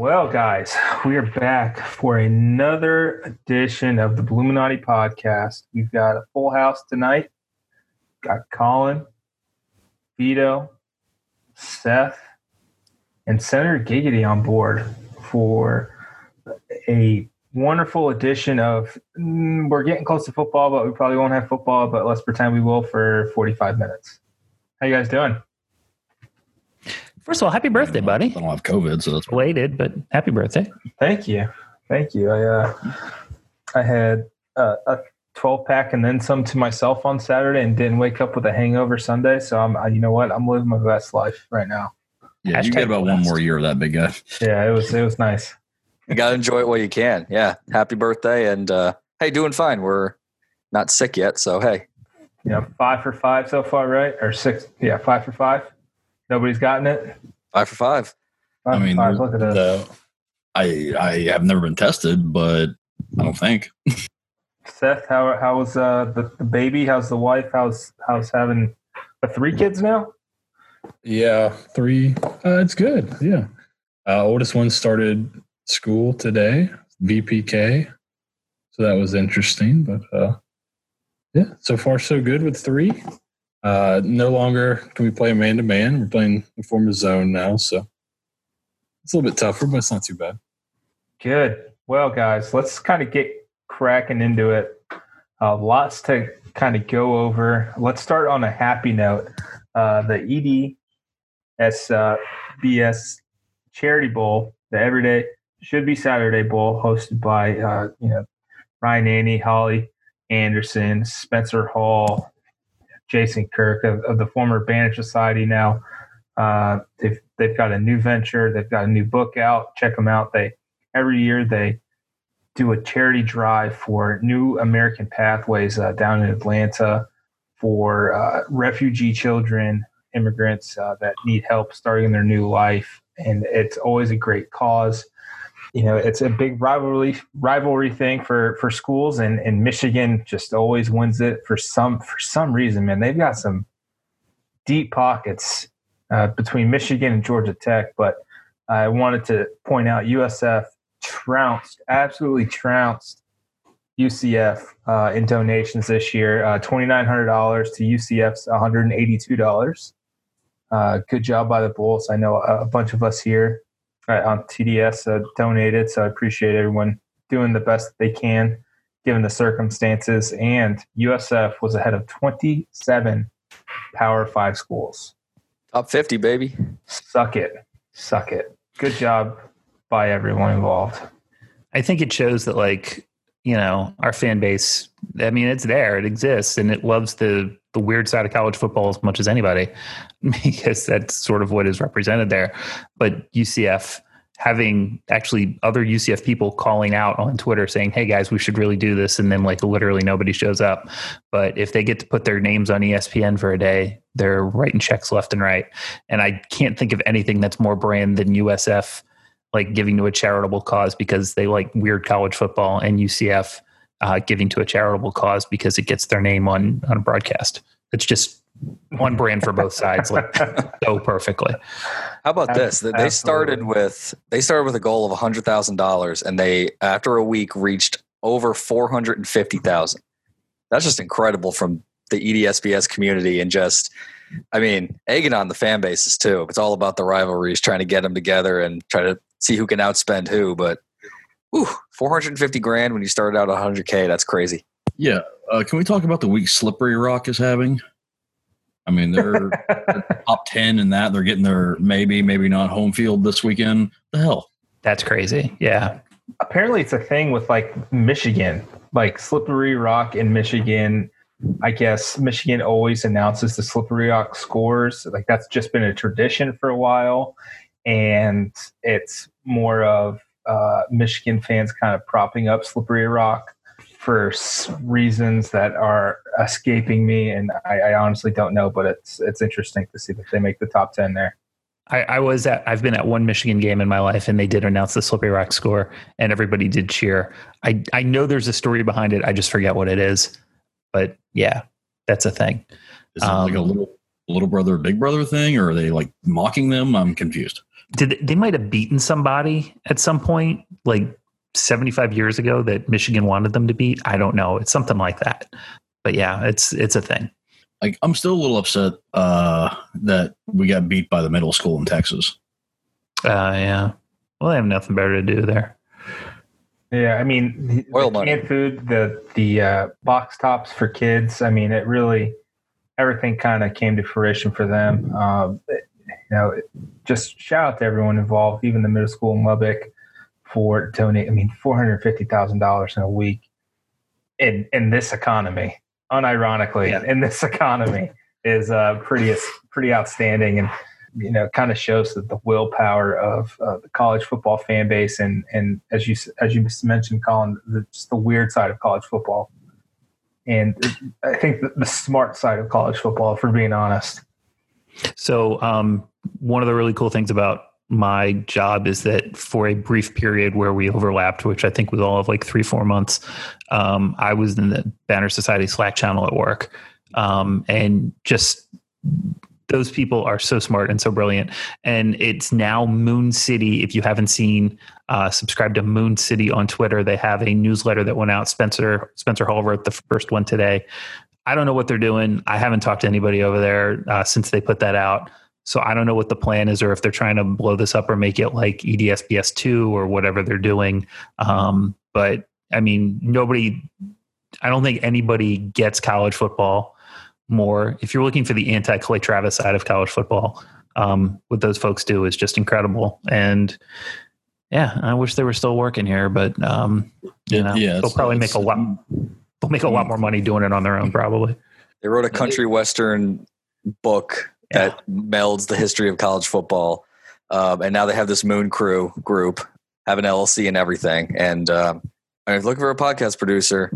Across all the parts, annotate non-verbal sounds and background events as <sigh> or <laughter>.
Well, guys, <laughs> we are back for another edition of the Bulluminati podcast. We've got a full house tonight. Got Collin, Vito, Seth, and Senator Giggity on board for a wonderful edition of mm, we're getting close to football, but we probably won't have football, but let's pretend we will for 45 minutes. How you guys doing? First of all, happy birthday, buddy. I don't have COVID, so that's Belated, but happy birthday. Thank you. Thank you. I uh, I had uh, a 12 pack and then some to myself on Saturday and didn't wake up with a hangover Sunday. So I'm, I, you know what? I'm living my best life right now. yeah. You Hashtag get about one more year of that big guy. Yeah, it was, it was nice. You got to enjoy it while you can. Yeah. Happy birthday. And uh, hey, doing fine. We're not sick yet. So, hey, You know, five for five so far, right? Or six? Yeah, five for five. Nobody's gotten it. five for five. Five I mean, for five. Look at this. the, I I have never been tested, but I don't think. Seth, how how was uh, the, the baby? How's the wife? How's how's having uh, three kids now? Yeah, three. Uh, it's good. Yeah. Uh, oldest one started school today, VPK. So that was interesting. But uh, yeah, so far so good with three. Uh, no longer can we play man to man. We're playing in form of zone now. So it's a little bit tougher, but it's not too bad. Good. Well, guys, let's kind of get cracking into it. Uh, lots to kind of go over. Let's start on a happy note. Uh, the EDS uh, Charity Bowl, the Everyday Should Be Saturday Bowl, hosted by uh, you know Ryan Nanni, Holly Anderson, Spencer Hall, Jason Kirk of, of the former Banner Society. Now uh, they've they've got a new venture. They've got a new book out. Check them out. They every year they do a charity drive for New American Pathways uh, down in Atlanta for uh, refugee children, immigrants uh, that need help starting their new life, and it's always a great cause. You know, it's a big rivalry rivalry thing for for schools, and and Michigan just always wins it for some for some reason. Man, they've got some deep pockets uh, between Michigan and Georgia Tech, but I wanted to point out USF trounced, absolutely trounced UCF uh, in donations this year. Uh, Twenty nine hundred dollars to UCF's one hundred and eighty two dollars. Uh, good job by the Bulls. I know a, a bunch of us here on TDS uh, donated, so I appreciate everyone doing the best they can given the circumstances. And USF was ahead of twenty seven Power Five schools. Top 50, baby. Suck it, suck it. Good job by everyone involved. I think it shows that, like, you know, our fan base, I mean, it's there, it exists, and it loves the the weird side of college football as much as anybody <laughs> because that's sort of what is represented there. But UCF having actually other UCF people calling out on Twitter saying, "Hey guys, we should really do this," and then like literally nobody shows up. But if they get to put their names on ESPN for a day, they're writing checks left and right. And I can't think of anything that's more brand than USF like giving to a charitable cause because they like weird college football, and UCF uh, giving to a charitable cause because it gets their name on on a broadcast. It's just one brand for both sides, like <laughs> so perfectly. How about this? They they started with they started with a goal of hundred thousand dollars, and they after a week reached over four hundred and fifty thousand. That's just incredible from the EDSBS community, and just I mean, egging on the fan bases too. It's all about the rivalries, trying to get them together and try to see who can outspend who. But whew, four hundred and fifty grand when you started out hundred k. That's crazy. Yeah. Uh, can we talk about the week Slippery Rock is having? I mean, they're <laughs> top ten in that. They're getting their maybe, maybe not home field this weekend. The hell. That's crazy. Yeah. Apparently, it's a thing with like Michigan, like Slippery Rock in Michigan. I guess Michigan always announces the Slippery Rock scores. Like that's just been a tradition for a while, and it's more of uh, Michigan fans kind of propping up Slippery Rock for s- reasons that are escaping me, and I, I honestly don't know. But it's it's interesting to see that they make the top ten there. I, I was at I've been at one Michigan game in my life and they did announce the Slippery Rock score and everybody did cheer. I, I know there's a story behind it. I just forget what it is. But yeah, that's a thing. Is it like a Um, little little brother, big brother thing, or are they like mocking them? I'm confused. Did they might have beaten somebody at some point, like 75 years ago that Michigan wanted them to beat. I don't know. It's something like that. But yeah, it's it's a thing. Like I'm still a little upset uh, that we got beat by the middle school in Texas. Uh, yeah. Well, they have nothing better to do there. Yeah, I mean, the, Oil the canned food, the the uh, box tops for kids. I mean, it really everything kind of came to fruition for them. Um, it- you know, just shout out to everyone involved, even the middle school in Lubbock, for donating. I mean, four hundred fifty thousand dollars in a week in in this economy. Unironically, Yeah. in this economy is uh, pretty pretty outstanding and you know kind of shows that the willpower of uh, the college football fan base and and as you as you mentioned Collin the, just the weird side of college football and I think the, the smart side of college football for being honest So, um, one of the really cool things about my job is that for a brief period where we overlapped, which I think was all of like three, four months, um, I was in the Banner Society Slack channel at work. Um, and just those people are so smart and so brilliant. And it's now Moon City. If you haven't seen, uh, subscribe to Moon City on Twitter. They have a newsletter that went out. Spencer Spencer Hall wrote the first one today. I don't know what they're doing. I haven't talked to anybody over there uh, since they put that out. So I don't know what the plan is, or if they're trying to blow this up or make it like EDSBS two or whatever they're doing. Um, but I mean, nobody. I don't think anybody gets college football more. If you're looking for the anti Clay Travis side of college football, um, what those folks do is just incredible. And yeah, I wish they were still working here, but um, you know, they'll probably make a lot. They'll make a lot more money doing it on their own, <laughs> probably. They wrote a country western book that melds the history of college football, um, and now they have this Moon Crew group, have an LLC and everything. And um, I'm looking for a podcast producer.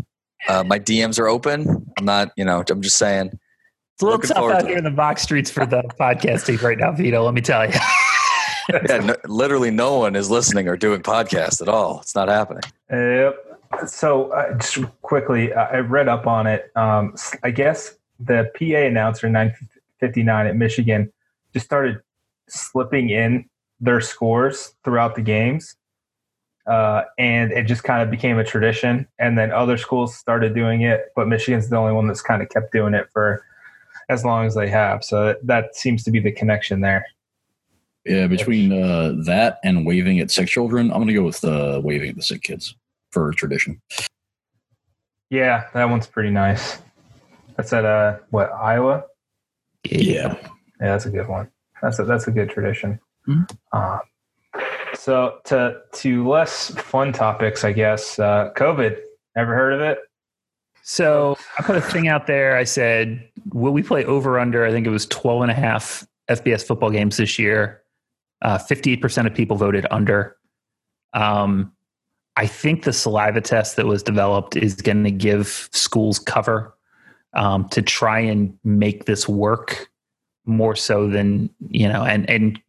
Uh, my DMs are open. I'm not, you know, I'm just saying. It's a little Looking tough out to here it. in the box streets for the <laughs> podcasting right now, Vito. Let me tell you. Yeah, no, literally no one is listening or doing podcasts at all. It's not happening. Yep. So uh, just quickly, uh, I read up on it. Um, I guess the PA announcer in 959 at Michigan just started slipping in their scores throughout the games. Uh, and it just kind of became a tradition. And then other schools started doing it, but Michigan's the only one that's kind of kept doing it for as long as they have. So that, that seems to be the connection there. Yeah, between uh, that and waving at sick children, I'm going to go with uh, waving at the sick kids for tradition. Yeah, that one's pretty nice. That's at uh, what Iowa? Yeah. Yeah, that's a good one. That's a, that's a good tradition. Mhm. Uh, so to to less fun topics, I guess. Uh, COVID. Ever heard of it? So I put a thing out there. I said, will we play over under? I think it was 12 and a half FBS football games this year. Uh, 58% of people voted under. Um, I think the saliva test that was developed is going to give schools cover um, to try and make this work more so than you know and and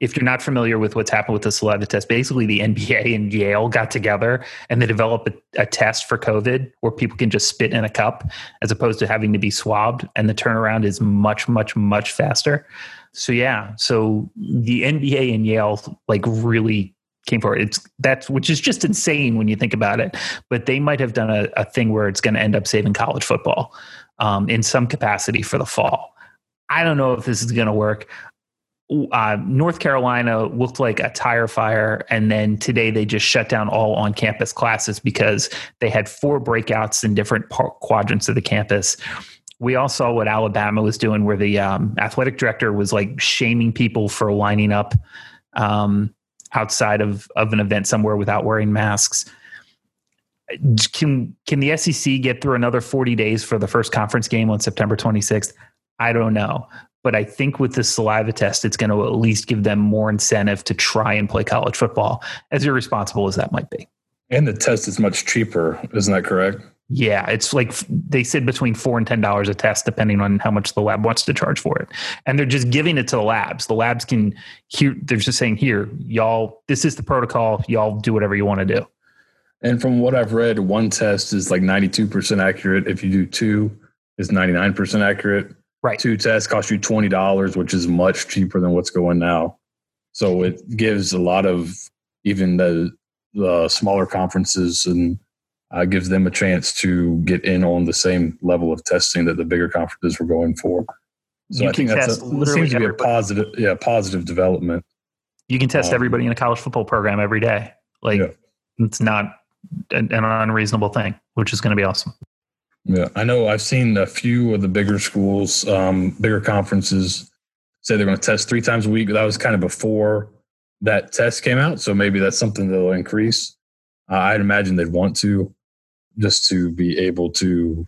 if you're not familiar with what's happened with the saliva test basically the <laughs> nba and yale got together and they developed a, a test for covid where people can just spit in a cup as opposed to having to be swabbed and the turnaround is much much much faster. So yeah so the nba and yale like really came forward it's that's which is just insane when you think about it but they might have done a, a thing where it's going to end up saving college football um, in some capacity for the fall I don't know if this is going to work. Uh, North Carolina looked like a tire fire, and then today they just shut down all on campus classes because they had four breakouts in different quadrants of the campus. We all saw what Alabama was doing, where the um, athletic director was like shaming people for lining up um, outside of, of an event somewhere without wearing masks. Can can the SEC get through another 40 days for the first conference game on September 26th? I don't know. But I think with this saliva test, it's going to at least give them more incentive to try and play college football, as irresponsible as that might be. And the test is much cheaper, isn't that correct? Yeah, it's like they said between four and ten dollars a test, depending on how much the lab wants to charge for it. And they're just giving it to the labs. The labs can here. They're just saying, "Here, y'all. This is the protocol. Y'all do whatever you want to do." And from what I've read, one test is like 92% accurate. If you do two, is 99% accurate. Right. Two tests cost you $20, which is much cheaper than what's going now. So it gives a lot of even the, the smaller conferences and uh, gives them a chance to get in on the same level of testing that the bigger conferences were going for. So You I think that's a, it seems to be a positive, yeah, positive development. You can test Um, everybody in a college football program every day. Like Yeah. it's not an, an unreasonable thing, which is going to be awesome. Yeah, I know. I've seen a few of the bigger schools, um, bigger conferences, say they're going to test three times a week. That was kind of before that test came out, so maybe that's something that'll increase. Uh, I'd imagine they'd want to, just to be able to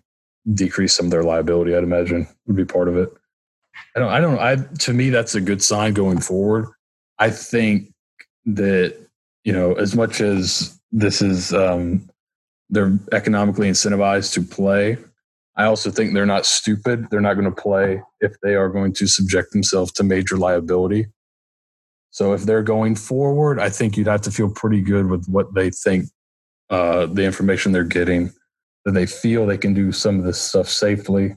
decrease some of their liability. I'd imagine would be part of it. I don't. I don't. I to me, that's a good sign going forward. I think that you know, as much as this is um, they're economically incentivized to play. I also think they're not stupid. They're not going to play if they are going to subject themselves to major liability. So if they're going forward, I think you'd have to feel pretty good with what they think, uh, the information they're getting, that they feel they can do some of this stuff safely,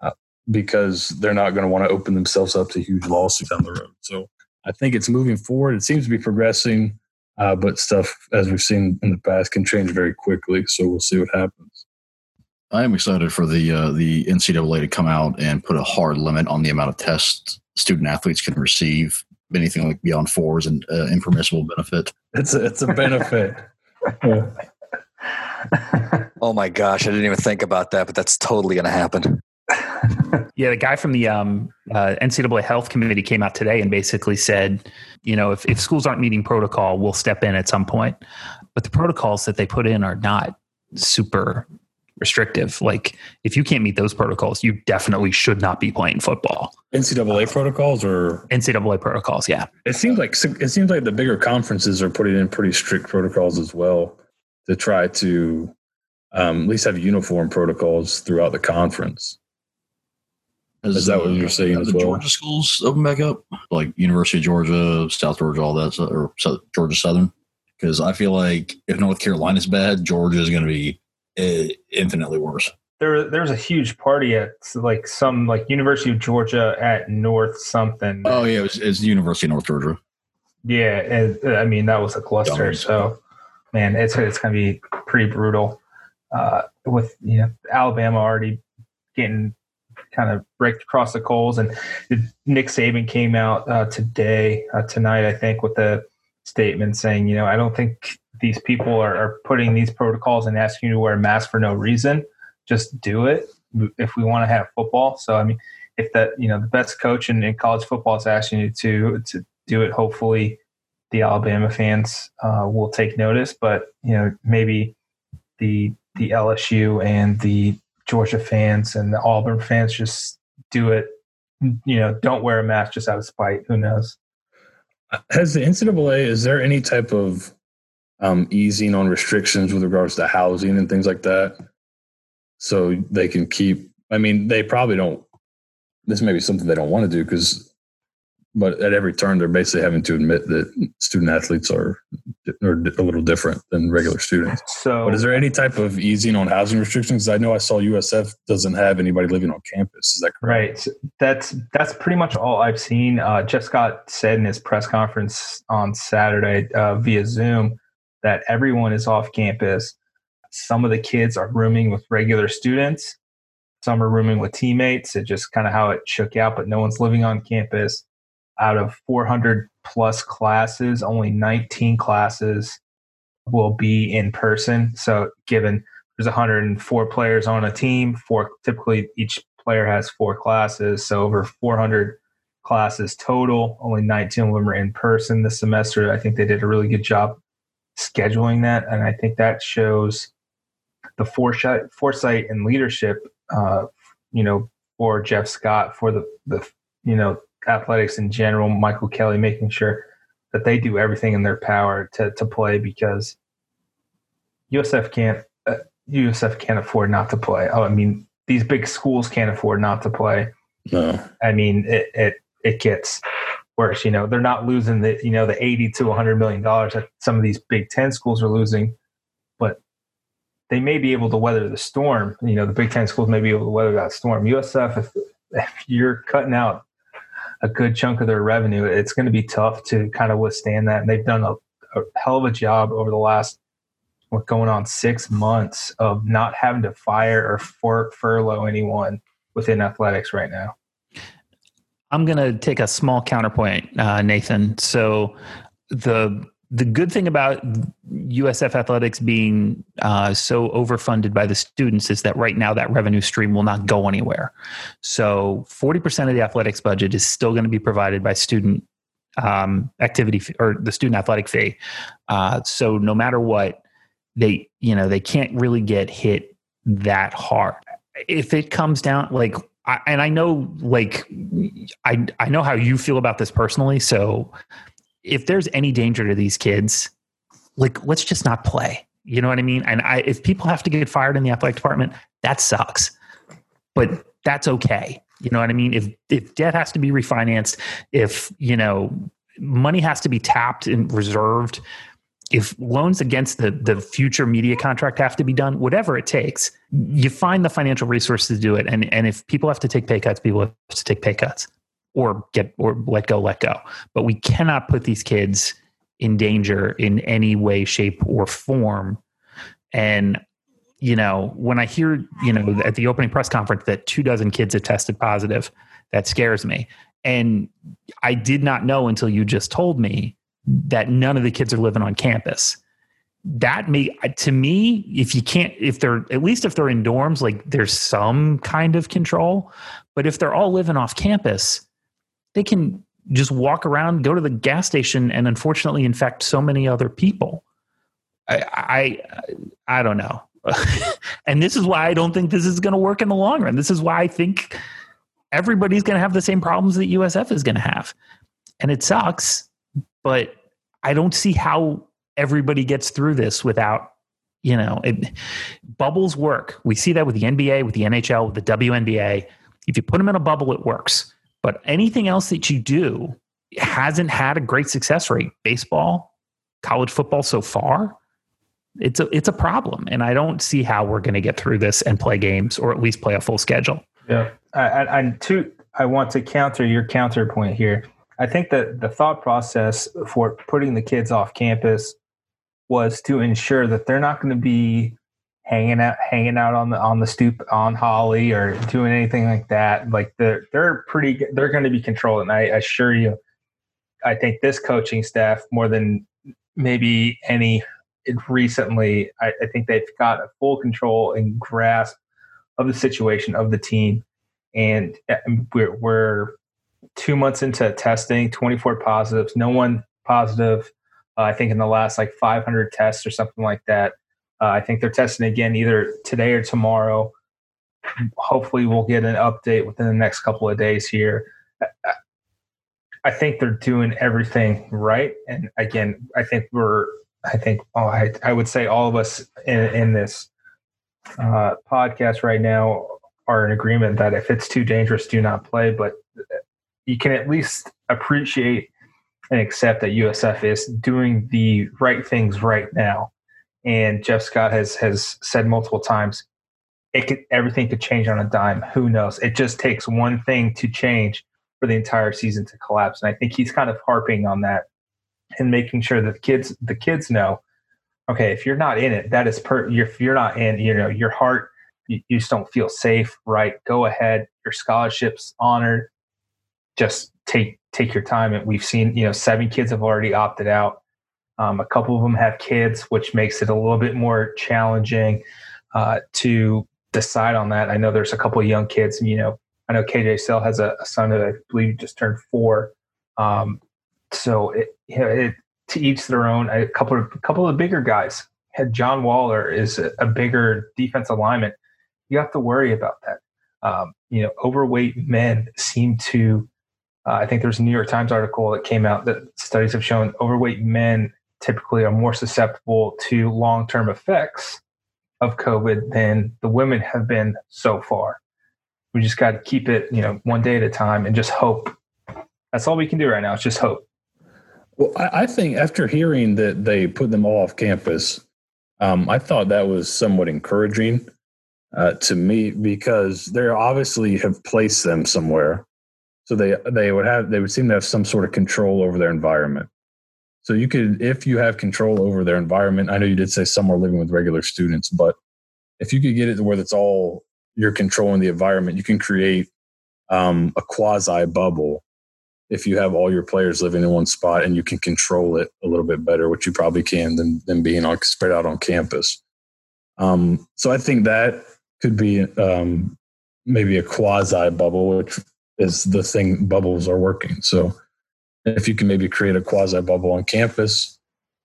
uh, because they're not going to want to open themselves up to huge lawsuits down the road. So I think it's moving forward. It seems to be progressing. Uh, but stuff, as we've seen in the past, can change very quickly. So we'll see what happens. I am excited for the uh, the NCAA to come out and put a hard limit on the amount of tests student athletes can receive. Anything like beyond four is an uh, impermissible benefit. It's a, it's a benefit. <laughs> Oh my gosh, I didn't even think about that, but that's totally going to happen. <laughs> Yeah, the guy from the um, uh, NCAA Health Committee came out today and basically said, you know, if, if schools aren't meeting protocol, we'll step in at some point. But the protocols that they put in are not super restrictive. Like, if you can't meet those protocols, you definitely should not be playing football. NCAA protocols, or NCAA protocols, yeah. it seems like it seems like the bigger conferences are putting in pretty strict protocols as well to try to um, at least have uniform protocols throughout the conference. Is that what you're saying have as the well? Georgia schools open back up, like University of Georgia, South Georgia, all that, stuff, or South, Georgia Southern? Because I feel like if North Carolina's bad, Georgia is going to be uh, infinitely worse. There there was a huge party at like some like University of Georgia at North something. Oh yeah, it's, it's University of North Georgia. Yeah, and, I mean that was a cluster. Dumb. So, man, it's it's gonna be pretty brutal. Uh, with you know Alabama already getting kind of raked across the coals, and Nick Saban came out uh, today, uh, tonight, I think, with a statement saying, you know, I don't think these people are, are putting these protocols and asking you to wear a mask for no reason. Just do it if we want to have football. So, I mean, if that you know the best coach in, in college football is asking you to to do it, hopefully the Alabama fans uh, will take notice. But you know, maybe the the LSU and the Georgia fans and the Auburn fans just do it. You know, don't wear a mask just out of spite. Who knows? Has the NCAA is there any type of um, easing on restrictions with regards to housing and things like that, so they can keep? I mean, they probably don't. This may be something they don't want to do because, but at every turn they're basically having to admit that student athletes are are a little different than regular students. So, But is there any type of easing on housing restrictions? I know I saw USF doesn't have anybody living on campus. Is that correct? Right. That's that's pretty much all I've seen. Uh, Jeff Scott said in his press conference on Saturday uh, via Zoom that everyone is off campus. Some of the kids are rooming with regular students. Some are rooming with teammates. It just kind of how it shook out, but no one's living on campus. Out of 400 plus classes, only 19 classes will be in person. So, given there's 104 players on a team, four typically each player has four classes, so over 400 classes total. Only 19 of them are in person this semester. I think they did a really good job scheduling that, and I think that shows the foresight, foresight and leadership, uh, you know, for Jeff Scott, for the the you know athletics in general, Michael Kelly, making sure that they do everything in their power to to play because USF can't uh, USF can't afford not to play. Oh, I mean, these big schools can't afford not to play. No. I mean, it it it gets worse. You know, they're not losing the you know the eighty to one hundred million dollars that some of these Big Ten schools are losing, they may be able to weather the storm. You know, the Big Ten schools may be able to weather that storm. USF, if, if you're cutting out a good chunk of their revenue. It's going to be tough to kind of withstand that. And they've done a, a hell of a job over the last what going on six months of not having to fire or for, furlough anyone within athletics right now. I'm going to take a small counterpoint, uh, Nathan. So the the good thing about USF athletics being uh, so overfunded by the students is that right now that revenue stream will not go anywhere. So 40% of the athletics budget is still going to be provided by student um, activity or the student athletic fee. Uh, so no matter what, they you know they can't really get hit that hard. If it comes down like I, and I know like I I know how you feel about this personally, so if there's any danger to these kids, like let's just not play. You know what I mean? And I, if people have to get fired in the athletic department, that sucks. But that's okay. You know what I mean? If if debt has to be refinanced, if you know money has to be tapped and reserved, if loans against the the future media contract have to be done, whatever it takes, you find the financial resources to do it. And and if people have to take pay cuts, people have to take pay cuts or get or let go, let go. But we cannot put these kids in danger in any way, shape, or form. And you know, when I hear, you know, at the opening press conference that two dozen kids have tested positive, that scares me. And I did not know until you just told me that none of the kids are living on campus. That may to me, if you can't, if they're at least if they're in dorms, like there's some kind of control. But if they're all living off campus, they can just walk around, go to the gas station, and unfortunately infect so many other people. I I, I don't know. <laughs> and this is why I don't think this is going to work in the long run. This is why I think everybody's going to have the same problems that USF is going to have. And it sucks, but I don't see how everybody gets through this without, you know, it, bubbles work. We see that with the NBA, with the NHL, with the WNBA. If you put them in a bubble, it works. But anything else that you do hasn't had a great success rate. Baseball, college football so far, it's a it's a problem, and I don't see how we're going to get through this and play games or at least play a full schedule. Yeah, and two, I want to counter your counterpoint here. I think that the thought process for putting the kids off campus was to ensure that they're not going to be hanging out hanging out on the on the stoop on Holly or doing anything like that. Like they're they're pretty they're going to be controlled, and I assure you, I think this coaching staff more than maybe any recently, I, I think they've got a full control and grasp of the situation of the team, and uh, we're, we're two months into testing, 24 positives, no one positive. Uh, I think in the last like 500 tests or something like that. Uh, I think they're testing again either today or tomorrow. Hopefully, we'll get an update within the next couple of days here. I think they're doing everything right, and again, I think we're. I think oh, I, I would say all of us in, in this uh, podcast right now are in agreement that if it's too dangerous, do not play. But you can at least appreciate and accept that USF is doing the right things right now and Jeff Scott has has said multiple times, it could everything could change on a dime. Who knows? It just takes one thing to change for the entire season to collapse. And I think he's kind of harping on that and making sure that the kids the kids know, okay, if you're not in it, that is per. If you're not in, you know, your heart, you, you just don't feel safe. Right? Go ahead. Your scholarship's honored. Just take take your time. And we've seen, you know, seven kids have already opted out. Um, a couple of them have kids, which makes it a little bit more challenging uh, to decide on that. I know there's a couple of young kids. You know, I know KJ Sails has a, a son that I believe just turned four. Um, so it, you know, it, to each their own. A couple of a couple of bigger guys. John Waller is a, a bigger defense alignment. You have to worry about that. Um, you know, overweight men seem to. Uh, I think there's a New York Times article that came out that studies have shown overweight men typically are more susceptible to long term effects of COVID than the women have been so far. We just got to keep it, you know, one day at a time and just hope. That's all we can do right now. It's just hope. Well, I, think after hearing that they put them all off campus, um, I thought that was somewhat encouraging uh, to me because they obviously have placed them somewhere. So they they would have they would seem to have some sort of control over their environment. So you could, if you have control over their environment, I know you did say some are living with regular students, but if you could get it to where that's all you're controlling the environment, you can create um, a quasi bubble if you have all your players living in one spot and you can control it a little bit better, which you probably can than than being on spread out on campus. Um, so I think that could be um, maybe a quasi bubble, which is the thing bubbles are working. So if you can maybe create a quasi bubble on campus,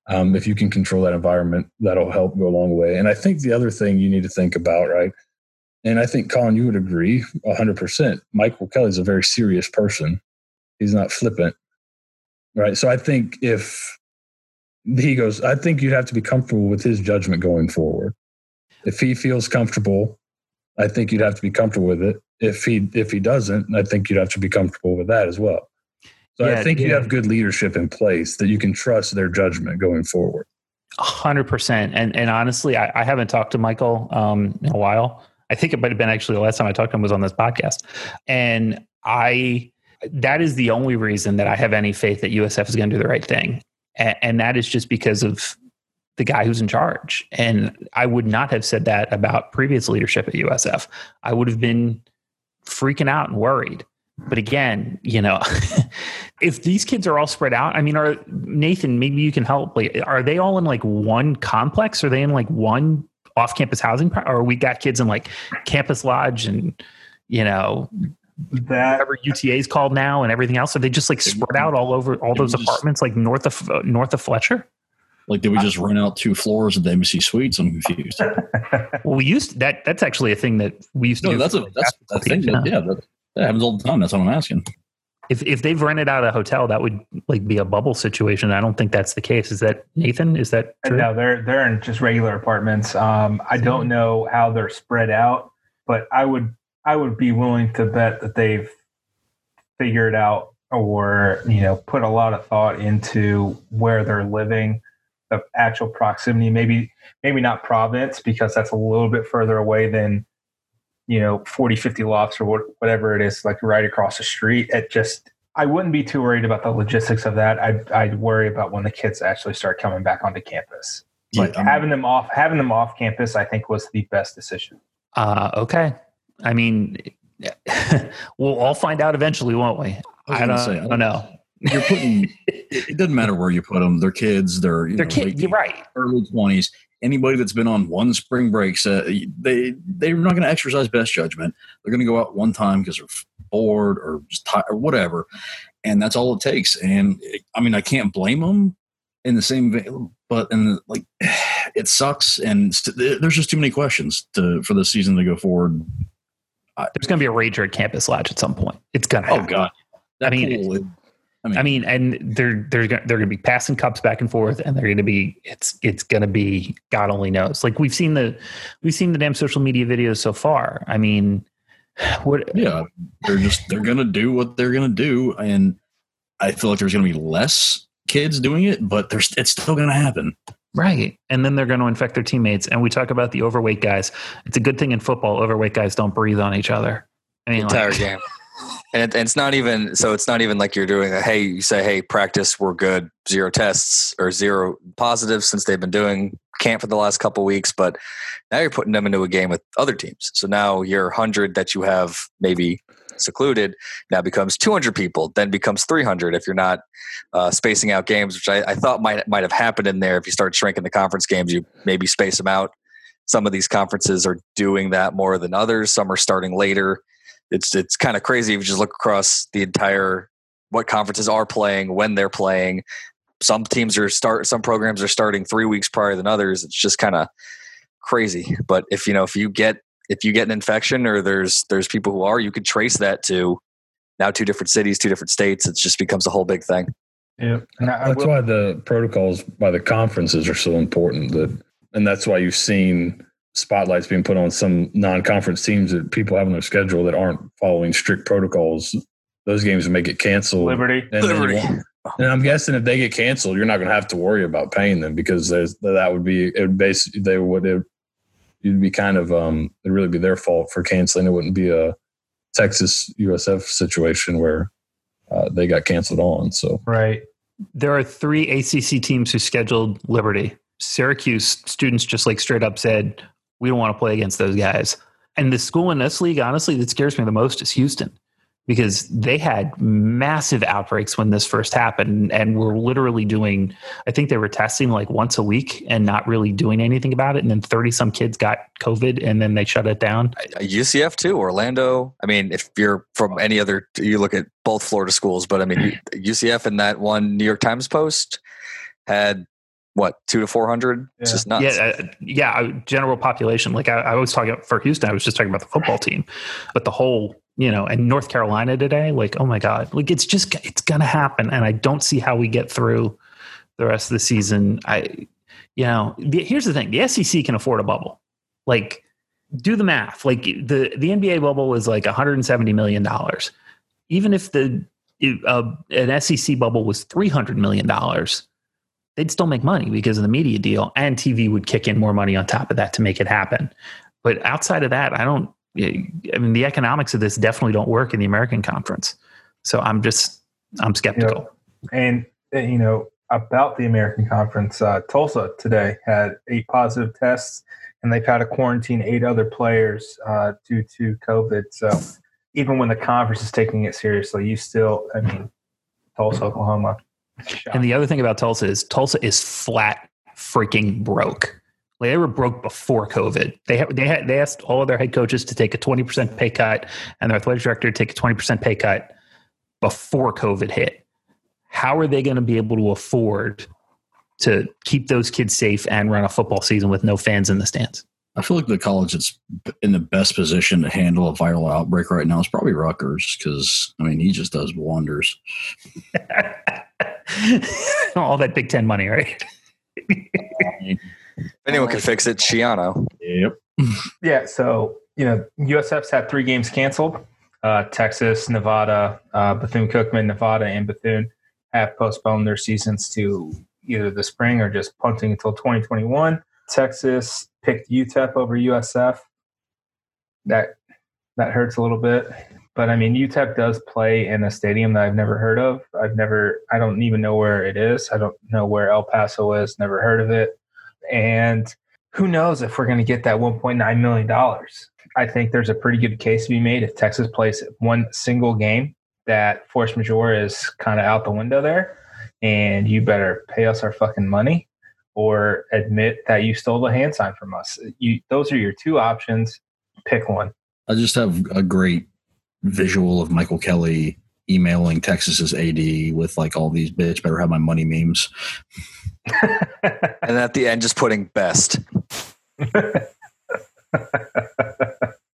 um, if you can control that environment, that'll help go a long way. And I think the other thing you need to think about, right? And I think Collin, you would agree 100%. Michael Kelly's a very serious person. He's not flippant, right? So I think if he goes, I think you'd have to be comfortable with his judgment going forward. If he feels comfortable, I think you'd have to be comfortable with it. If he if he doesn't, I think you'd have to be comfortable with that as well. So yeah, I think yeah. you have good leadership in place that you can trust their judgment going forward. hundred percent. And and honestly, I, I, haven't talked to Michael um, in a while. I think it might have been actually the last time I talked to him was on this podcast. And I that is the only reason that I have any faith that USF is going to do the right thing. And, and that is just because of the guy who's in charge. And I would not have said that about previous leadership at USF. I would have been freaking out and worried. But again, you know, <laughs> if these kids are all spread out, I mean, are Nathan, maybe you can help. Like, are they all in like one complex? Are they in like one off campus housing? Or we got kids in like campus lodge and, you know, that whatever UTA is called now and everything else? Are they just like spread out all over all those apartments, like north of uh, north of Fletcher? Like, did we just rent out two floors of the Embassy Suites? I'm confused. well, we used that. That's actually a thing that we used to. No, do that's a that's a thing. That, yeah, that, that happens all the time. That's what I'm asking. If if they've rented out a hotel, that would like be a bubble situation. I don't think that's the case. Is that Nathan? Is that true? No, they're they're in just regular apartments. Um, I don't know how they're spread out, but I would I would be willing to bet that they've figured out or you know put a lot of thought into where they're living the actual proximity maybe maybe not province because that's a little bit further away than you know 40 50 lofts or whatever it is like right across the street it just i wouldn't be too worried about the logistics of that. I'd, I'd worry about when the kids actually start coming back onto campus. But yeah, having them off having them off campus i think was the best decision. Uh, okay. I mean <laughs> we'll all find out eventually won't we? I, I don't, say, I don't know. you're putting it doesn't matter where you put them. They're kids. They're you they're kids you're right. early 20s anybody that's been on one spring break they they're not going to exercise best judgment. They're going to go out one time because they're bored or just tired or whatever and that's all it takes. And i mean i can't blame them in the same vein, but and like <sighs> it sucks and there's just too many questions to for the season to go forward. There's going to be a rager at campus lodge at some point. It's going to oh, happen. oh god. That I mean, I mean, I mean, and they're they're they're going to be passing cups back and forth, and they're going to be it's it's going to be God only knows. Like we've seen the we've seen the damn social media videos so far. I mean, <sighs> what? Yeah, they're just they're going to do what they're going to do, and I feel like there's going to be less kids doing it, but there's it's still going to happen. Right. And then they're going to infect their teammates. And we talk about the overweight guys. It's a good thing in football, overweight guys don't breathe on each other. I mean, entire like, game <laughs> and it, it's not even so it's not even like you're doing a hey you say hey practice we're good zero tests or zero positives since they've been doing camp for the last couple weeks but now you're putting them into a game with other teams. So now your 100 that you have maybe secluded now becomes 200 people then becomes 300 if you're not uh, spacing out games which I, I thought might might have happened in there. If you start shrinking the conference games you maybe space them out. Some of these conferences are doing that more than others. Some are starting later it's it's kind of crazy if you just look across the entire what conferences are playing when they're playing. Some teams are start some programs are starting three weeks prior than others. It's just kind of crazy. But if you know if you get if you get an infection or there's there's people who are you could trace that to now two different cities two different states. It just becomes a whole big thing. Yeah. That's will, why the protocols by the conferences are so important that and that's why you've seen spotlights being put on some non-conference teams that people have on their schedule that aren't following strict protocols. Those games may get canceled. Liberty, and Liberty. And I'm guessing if they get canceled, you're not going to have to worry about paying them because there's that would be it would basically they would it, you'd be kind of um it'd really be their fault for canceling. It wouldn't be a Texas USF situation where uh, they got canceled on. So Right. There are three ACC teams who scheduled Liberty. Syracuse students just like straight up said, we don't want to play against those guys. And the school in this league, honestly, that scares me the most is Houston because they had massive outbreaks when this first happened and were literally doing, I think they were testing like once a week and not really doing anything about it. And then 30 some kids got COVID and then they shut it down. UCF too, Orlando. I mean, if you're from any other, you look at both Florida schools, but I mean, UCF and that one New York Times post had what two to four hundred. It's Yeah. just nuts. Yeah, uh, yeah. General population. Like I, I was talking for Houston, I was just talking about the football team, but the whole, you know, and North Carolina today. Like, oh my god, like it's just it's gonna happen, and I don't see how we get through the rest of the season. I, you know, the, here's the thing: the SEC can afford a bubble. Like, do the math. Like the the NBA bubble is like 170 million dollars. Even if the uh, an SEC bubble was 300 million dollars they'd still make money because of the media deal and TV would kick in more money on top of that to make it happen. But outside of that, I don't, I mean, the economics of this definitely don't work in the American conference. So I'm just, I'm skeptical. And uh, you know about the American Conference, uh, Tulsa today had eight positive tests, and they've had to quarantine eight other players uh, due to COVID. So even when the conference is taking it seriously, you still, I mean, Tulsa, Oklahoma. And the other thing about Tulsa is Tulsa is flat freaking broke. Like they were broke before COVID. They ha- they had, they asked all of their head coaches to take a twenty percent pay cut and their athletic director to take a twenty percent pay cut before COVID hit. How are they going to be able to afford to keep those kids safe and run a football season with no fans in the stands? I feel like the college that's in the best position to handle a viral outbreak right now is probably Rutgers because I mean he just does wonders. <laughs> <laughs> all that Big Ten money, right? if anyone can fix it, Schiano. Yep. Yeah, so you know, USF's had three games canceled. Uh, Texas, Nevada, uh, Bethune Cookman, Nevada, and Bethune have postponed their seasons to either the spring or just punting until 2021. Texas picked UTEP over USF. That that hurts a little bit, but I mean UTEP does play in a stadium that I've never heard of. I've never, I don't even know where it is. I don't know where El Paso is. Never heard of it, and who knows if we're going to get that 1.9 million dollars. I think there's a pretty good case to be made if Texas plays one single game that force majeure is kind of out the window there, and you better pay us our fucking money or admit that you stole the hand sign from us. You, those are your two options. Pick one. I just have a great visual of Michael Kelly emailing Texas's AD with like all these bitch better have my money memes. <laughs> And at the end, just putting best. <laughs>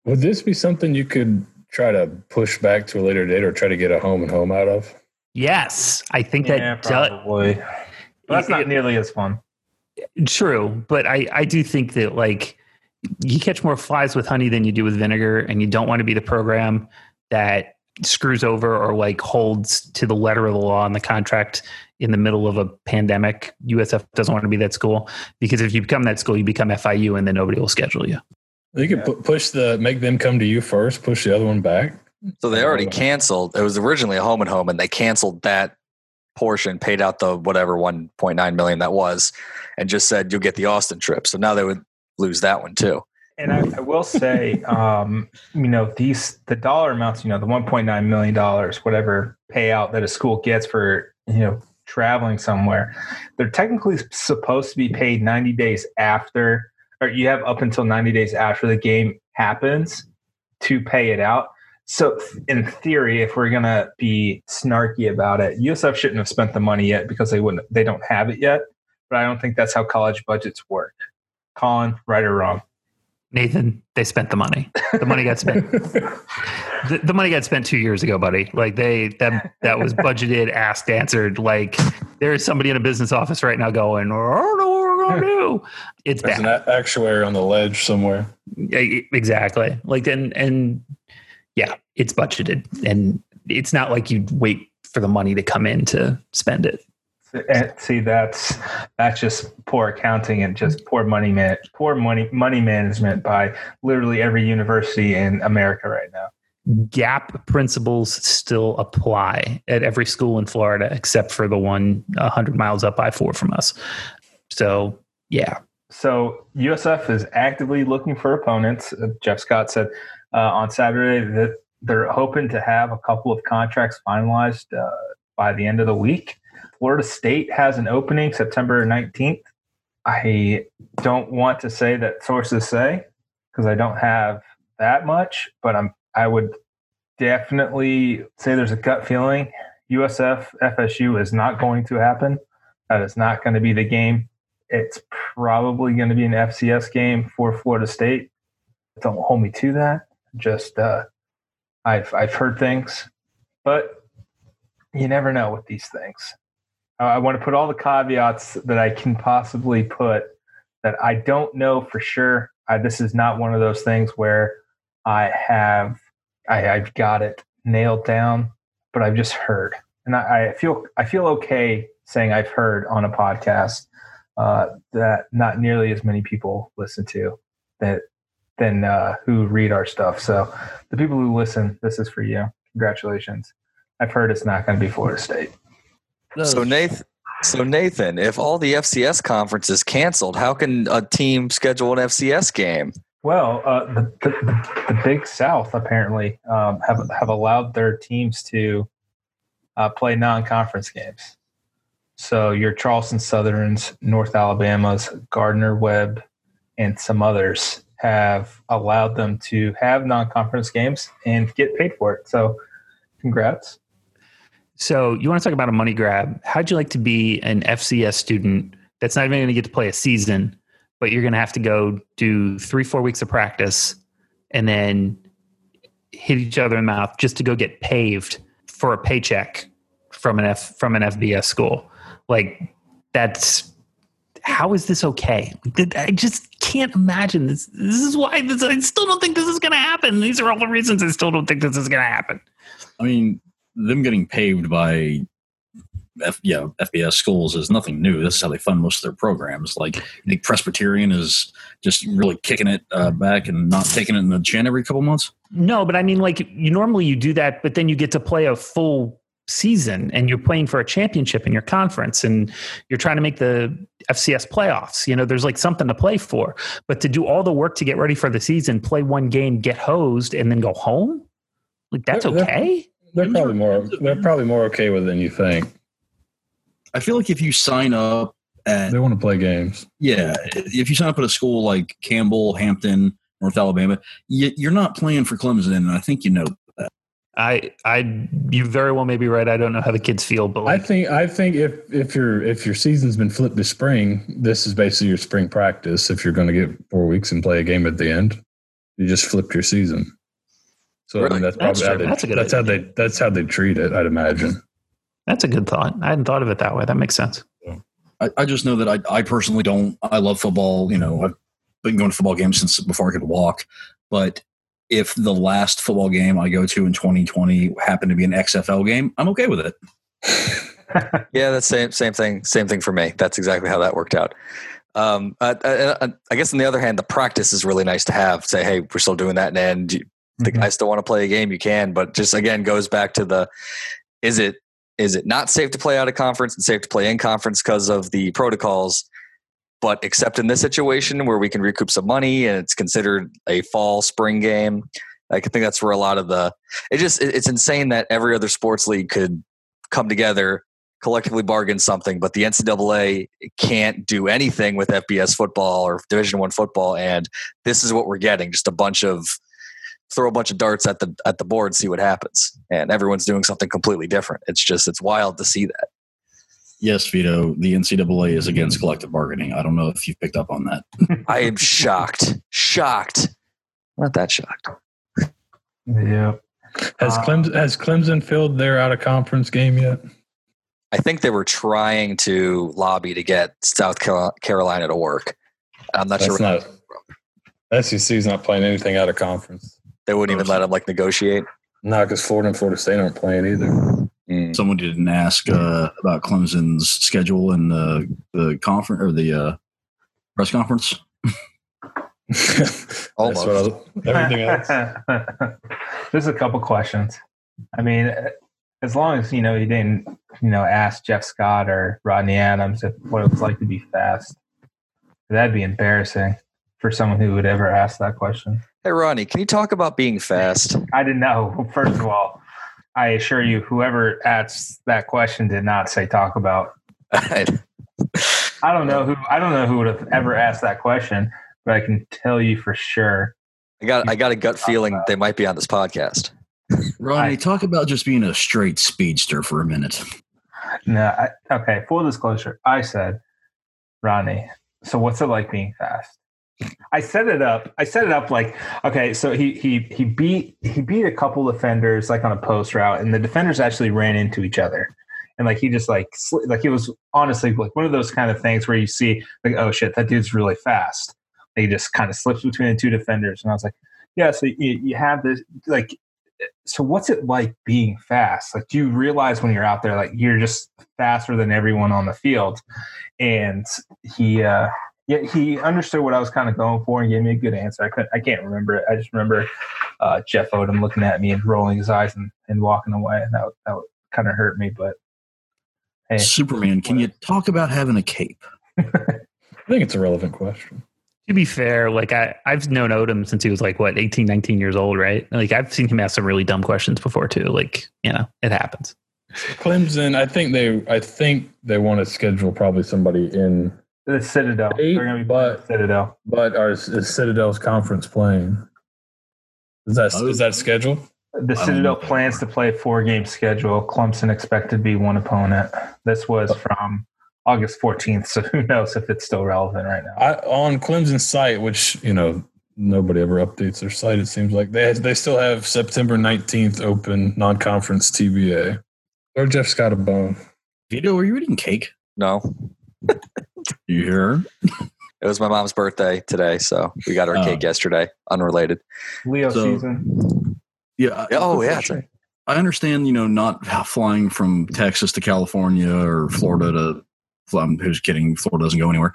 would this be something you could try to push back to a later date or try to get a home and home out of? Yes, I think yeah, that does. probably. But that's not nearly as fun. True, but I I do think that like you catch more flies with honey than you do with vinegar, and you don't want to be the program that screws over or like holds to the letter of the law in the contract in the middle of a pandemic. USF doesn't want to be that school because if you become that school, you become FIU, and then nobody will schedule you. You could pu- push the make them come to you first, push the other one back. So they already uh, canceled. It was originally a home and home, and they canceled that portion, paid out the whatever 1.9 million that was, and just said you'll get the Austin trip. So now they would lose that one too. And I, I will say, um, you know, these the dollar amounts, you know, the 1.9 million dollars, whatever payout that a school gets for you know traveling somewhere, they're technically supposed to be paid 90 days after, or you have up until 90 days after the game happens to pay it out. So, in theory, if we're gonna be snarky about it, USF shouldn't have spent the money yet because they wouldn't, they don't have it yet. But I don't think that's how college budgets work. Collin, right or wrong? Nathan, they spent the money. The money got spent. the, the money got spent two years ago, buddy. Like they that that was budgeted, asked, answered. Like there is somebody in a business office right now going, I don't know what we're gonna do. It's There's bad. an actuary on the ledge somewhere. Exactly. Like and and yeah, it's budgeted, and it's not like you'd wait for the money to come in to spend it. And see, that's that's just poor accounting and just poor money man, poor money money management by literally every university in America right now. GAAP principles still apply at every school in Florida except for the one 100 miles up I 4 from us. So, yeah. So USF is actively looking for opponents. Uh, Jeff Scott said uh, on Saturday that they're hoping to have a couple of contracts finalized uh, by the end of the week. Florida State has an opening September 19th. I don't want to say that sources say because I don't have that much, but I'm I would definitely say there's a gut feeling USF FSU is not going to happen. That is not going to be the game. It's probably going to be an FCS game for Florida State. Don't hold me to that. Just uh, I've I've heard things, but you never know with these things. Uh, I want to put all the caveats that I can possibly put that I don't know for sure. I, this is not one of those things where I have I, I've got it nailed down, but I've just heard, and I, I feel I feel okay saying I've heard on a podcast uh, that not nearly as many people listen to that than uh, who read our stuff. So the people who listen, this is for you. Congratulations. I've heard it's not going to be Florida State. So Nathan, so Nathan, if all the FCS conferences canceled, how can a team schedule an FCS game? Well, uh, the, the, the Big South apparently um, have have allowed their teams to uh, play non-conference games. So your Charleston Southerns, North Alabama's, Gardner Webb, and some others have allowed them to have non-conference games and get paid for it. So, congrats. So you want to talk about a money grab? How'd you like to be an FCS student that's not even going to get to play a season, but you're going to have to go do three, four weeks of practice and then hit each other in the mouth just to go get paved for a paycheck from an F from an FBS school? Like that's how is this okay? I just can't imagine this. This is why this, I still don't think this is going to happen. These are all the reasons I still don't think this is going to happen. I mean, them getting paved by F, yeah, FBS schools is nothing new. This is how they fund most of their programs. Like, you think Presbyterian is just really kicking it uh, back and not taking it in the chin every couple months? No, but I mean, like, you normally you do that, but then you get to play a full season and you're playing for a championship in your conference and you're trying to make the FCS playoffs. You know, there's like something to play for. But to do all the work to get ready for the season, play one game, get hosed, and then go home, like that's okay. They're probably more. They're probably more okay with it than you think. I feel like if you sign up at They want to play games. Yeah, if you sign up at a school like Campbell, Hampton, North Alabama, you, you're not playing for Clemson, and I think you know that. I, I, you very well may be right. I don't know how the kids feel, but I think. I think if if your if your season's been flipped to spring, this is basically your spring practice. If you're going to get four weeks and play a game at the end, you just flipped your season. So I Really? mean, that's That's probably how they, That's a good that's how they that's how they treat it. I'd imagine. that's a good thought. I hadn't thought of it that way. That makes sense. I, I just know that I, I personally don't. I love football. You know, I've been going to football games since before I could walk. But if the last football game I go to in 2020 happened to be an XFL game, I'm okay with it. <laughs> Yeah, that's same same thing. Same thing for me. That's exactly how that worked out. Um, I, I, I guess on the other hand, the practice is really nice to have. Say, hey, we're still doing that, and you- the guys mm-hmm. still want to play a game, you can. But just again, goes back to the is it is it not safe to play out of conference and safe to play in conference because of the protocols? But except in this situation where we can recoup some money and it's considered a fall spring game, I think that's where a lot of the it just it's insane that every other sports league could come together collectively bargain something, but the NCAA can't do anything with FBS football or Division One football, and this is what we're getting: just a bunch of throw a bunch of darts at the at the board, see what happens, and everyone's doing something completely different. It's just it's wild to see that. Yes, Vito, the NCAA is against collective bargaining. I don't know if you've picked up on that. <laughs> I am shocked, shocked, not that shocked. yeah. Has Uh, Clemson has Clemson filled their out of conference game yet? I think they were trying to lobby to get South Carolina to work. I'm not That's sure not. SEC's not playing anything out of conference. They wouldn't even let him like negotiate. No, because Florida and Florida State aren't playing either. Mm. Someone didn't ask uh, about Clemson's schedule and the the conference or the uh, press conference. <laughs> That's Almost. what was, everything else. <laughs> Just a couple questions. I mean, as long as you know you didn't, you know, ask Jeff Scott or Rodney Adams if what it was like to be fast. That'd be embarrassing for someone who would ever ask that question. Hey, Ronnie, can you talk about being fast? I didn't know. <laughs> First of all, I assure you, whoever asked that question did not say talk about. I don't know who. I don't know who would have ever asked that question, but I can tell you for sure. I got. I got a gut feeling they might be on this podcast. Ronnie, I, talk about just being a straight speedster for a minute. No, I, okay. Full disclosure, I said, Ronnie. So what's it like being fast? I set it up. I set it up like okay. So he he he beat he beat a couple defenders like on a post route, and the defenders actually ran into each other, and like he just like like it was honestly like one of those kind of things where you see like oh shit that dude's really fast. he just kind of slips between the two defenders, and I was like, yeah. So you, you have this like. So what's it like being fast? Like, do you realize when you're out there, like you're just faster than everyone on the field? And he, uh, yeah, he understood what I was kind of going for and gave me a good answer. I couldn't, I can't remember it. I just remember uh, Jeff Odom looking at me and rolling his eyes and, and walking away, and that that kind of hurt me. But hey, Superman, can you talk about having a cape? <laughs> I think it's a relevant question. To be fair, like I, I've known Odom since he was like what 18, 19 years old, right? Like I've seen him ask some really dumb questions before too. Like you know, it happens. Clemson, I think they, I think they want to schedule probably somebody in the Citadel. Eight, They're going to be but, Citadel. But are, is Citadel's conference playing? Is that is that scheduled? The Citadel plans to play four game schedule. Clemson expected to be one opponent. This was oh. from August 14th, so who knows if it's still relevant right now. I, on Clemson's site, which you know nobody ever updates their site. It seems like they they still have September 19th open non conference TBA. Or Jeff's got a bone. Vito, are you eating cake? No. <laughs> you hear? It was my mom's birthday today, so we got our uh, cake yesterday. Unrelated. Leo so, season. Yeah. Oh yeah. I understand, you know, not flying from Texas to California or Florida to. Um, who's kidding? Florida doesn't go anywhere.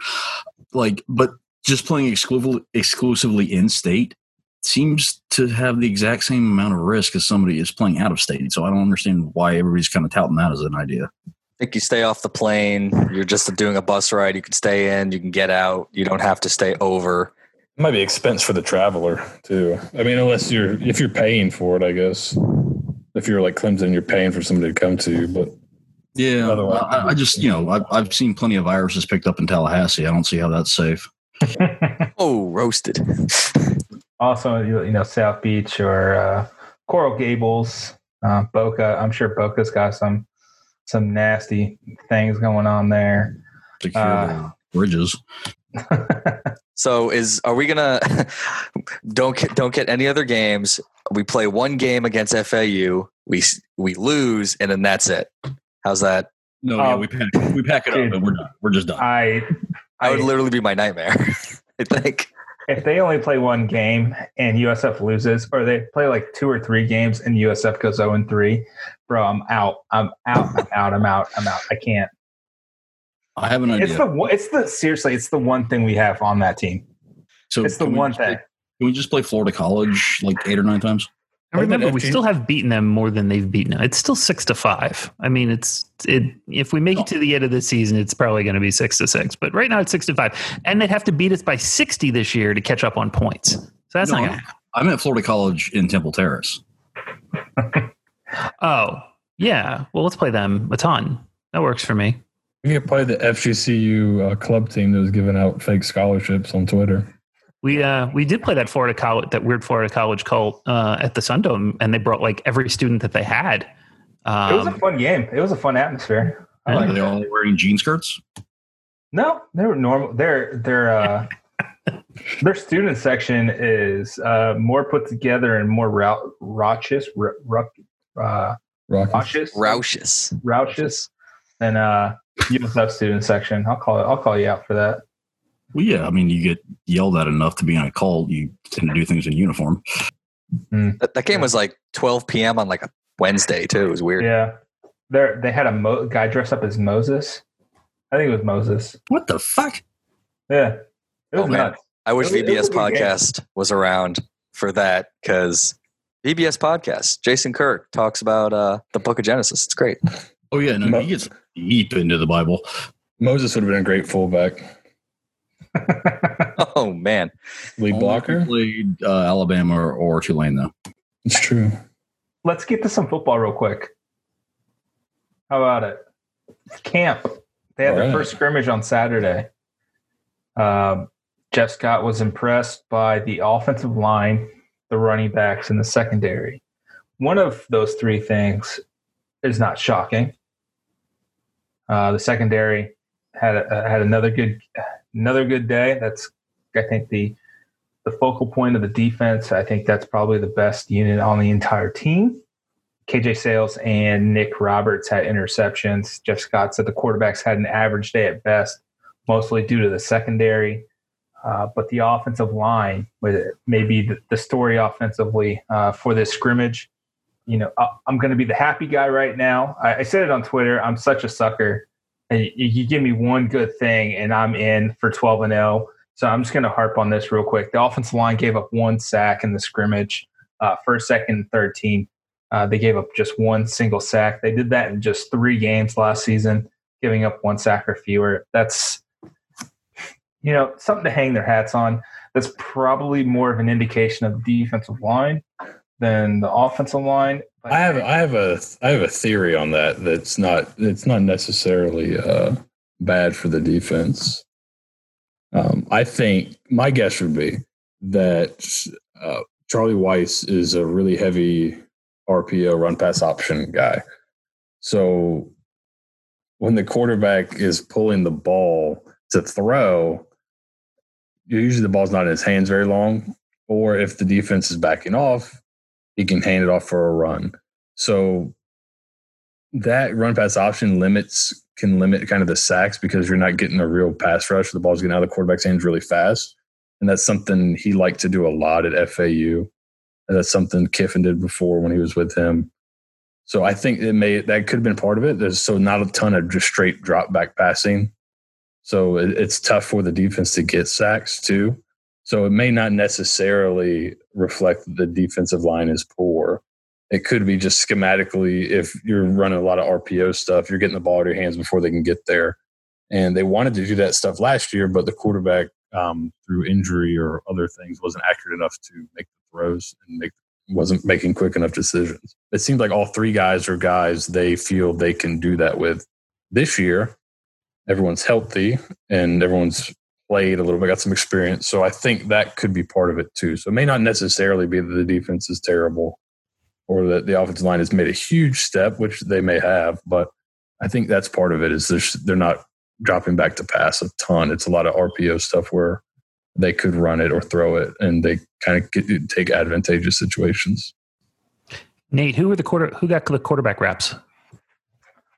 Like, but just playing exclusively exclusively in state seems to have the exact same amount of risk as somebody is playing out of state. So I don't understand why everybody's kind of touting that as an idea think you stay off the plane. You're just doing a bus ride. You can stay in. You can get out. You don't have to stay over. It might be expense for the traveler too. I mean, unless you're if you're paying for it, I guess. If you're like Clemson, you're paying for somebody to come to you, but yeah, I, I, just you know I've, I've seen plenty of viruses picked up in Tallahassee. I don't see how that's safe. <laughs> oh, roasted. Also, you know South Beach or uh, Coral Gables, uh, Boca. I'm sure Boca's got some some nasty things going on there. Secure uh, bridges. <laughs> so is are we gonna <laughs> don't don't get any other games? We play one game against FAU. We we lose, and then that's it. How's that? No, um, yeah, we pack we pack it dude, up, and we're done. We're just done. I I would literally be my nightmare. <laughs> I think if they only play one game and USF loses, or they play like two or three games and USF goes 0 and 3, bro, I'm out. I'm out. I'm out. I'm out. I'm out. I can't. I have an idea. It's the it's the seriously, it's the one thing we have on that team. So it's the one thing. Play, can we just play Florida College like eight or nine times? And remember, we still have beaten them more than they've beaten them. It's still six to five. I mean, it's it. If we make it to the end of the season, it's probably going to be six to six. But right now, it's six to five, and they'd have to beat us by sixty this year to catch up on points. So that's no, not going to happen. I'm at Florida College in Temple Terrace. <laughs> oh yeah, well, let's play them a ton. That works for me. We can play the FGCU uh, club team that was giving out fake scholarships on Twitter. We uh we did play that Florida college that weird Florida college cult uh, at the Sundome, and they brought like every student that they had. Um, it was a um, fun game. It was a fun atmosphere. I Are they all wearing jean skirts? No, they were normal. Their their uh, <laughs> their student section is uh, more put together and more rou- raucous, r- uh, raucous, raucous, raucous, than uh, USF student section. I'll call it. I'll call you out for that. Well, yeah. I mean, you get yelled at enough to be on a call. You tend to do things in uniform. Mm. That, that, game was like 12 p.m. on like a Wednesday too. It was weird. Yeah, there they had a Mo- guy dressed up as Moses. I think it was Moses. What the fuck? Yeah, it was oh, nuts. Man. I wish was, VBS was podcast was around for that because VBS podcast. Jason Kirk talks about uh, the Book of Genesis. It's great. Oh yeah, no, Mo- he gets deep into the Bible. Moses would have been a great fullback. <laughs> Oh man, Lead blocker. if he Played uh, Alabama or, or Tulane though. It's true. Let's get to some football real quick. How about it? Camp. They had All their right. first scrimmage on Saturday. Um, Jeff Scott was impressed by the offensive line, the running backs, and the secondary. One of those three things is not shocking. Uh, the secondary had a, had another good another good day. That's I think the the focal point of the defense. I think that's probably the best unit on the entire team. KJ Sails and Nick Roberts had interceptions. Jeff Scott said the quarterbacks had an average day at best, mostly due to the secondary. Uh, but the offensive line, with it, maybe the, the story offensively uh, for this scrimmage. You know, I, I'm going to be the happy guy right now. I, I said it on Twitter. I'm such a sucker. And you, give me one good thing, and I'm in for 12 and 0. So I'm just going to harp on this real quick. The offensive line gave up one sack in the scrimmage. Uh, first, second, third team, uh, they gave up just one single sack. They did that in just three games last season, giving up one sack or fewer. That's you know something to hang their hats on. That's probably more of an indication of the defensive line than the offensive line. I have I have a I have a theory on that. That's not it's not necessarily uh, bad for the defense. Um, I think my guess would be that uh, Charlie Weis is a really heavy RPO run pass option guy. So when the quarterback is pulling the ball to throw, usually the ball's not in his hands very long. Or if the defense is backing off, he can hand it off for a run. So that run pass option limits can limit kind of the sacks because you're not getting a real pass rush. The ball's getting out of the quarterback's hands really fast. And that's something he liked to do a lot at FAU. And that's something Kiffin did before when he was with him. So I think it may that could have been part of it. There's so not a ton of just straight drop back passing. So it, it's tough for the defense to get sacks too. So it may not necessarily reflect that the defensive line is poor. It could be just schematically if you're running a lot of RPO stuff, you're getting the ball out of your hands before they can get there. And they wanted to do that stuff last year, but the quarterback, um, through injury or other things, wasn't accurate enough to make the throws and make wasn't making quick enough decisions. It seems like all three guys are guys they feel they can do that with. This year, everyone's healthy and everyone's played a little bit, got some experience. So I think that could be part of it too. So it may not necessarily be that the defense is terrible or that the offensive line has made a huge step, which they may have, but I think that's part of it is they're, they're not dropping back to pass a ton. It's a lot of RPO stuff where they could run it or throw it and they kind of get, take advantageous situations. Nate, who were the quarter? Who got the quarterback reps?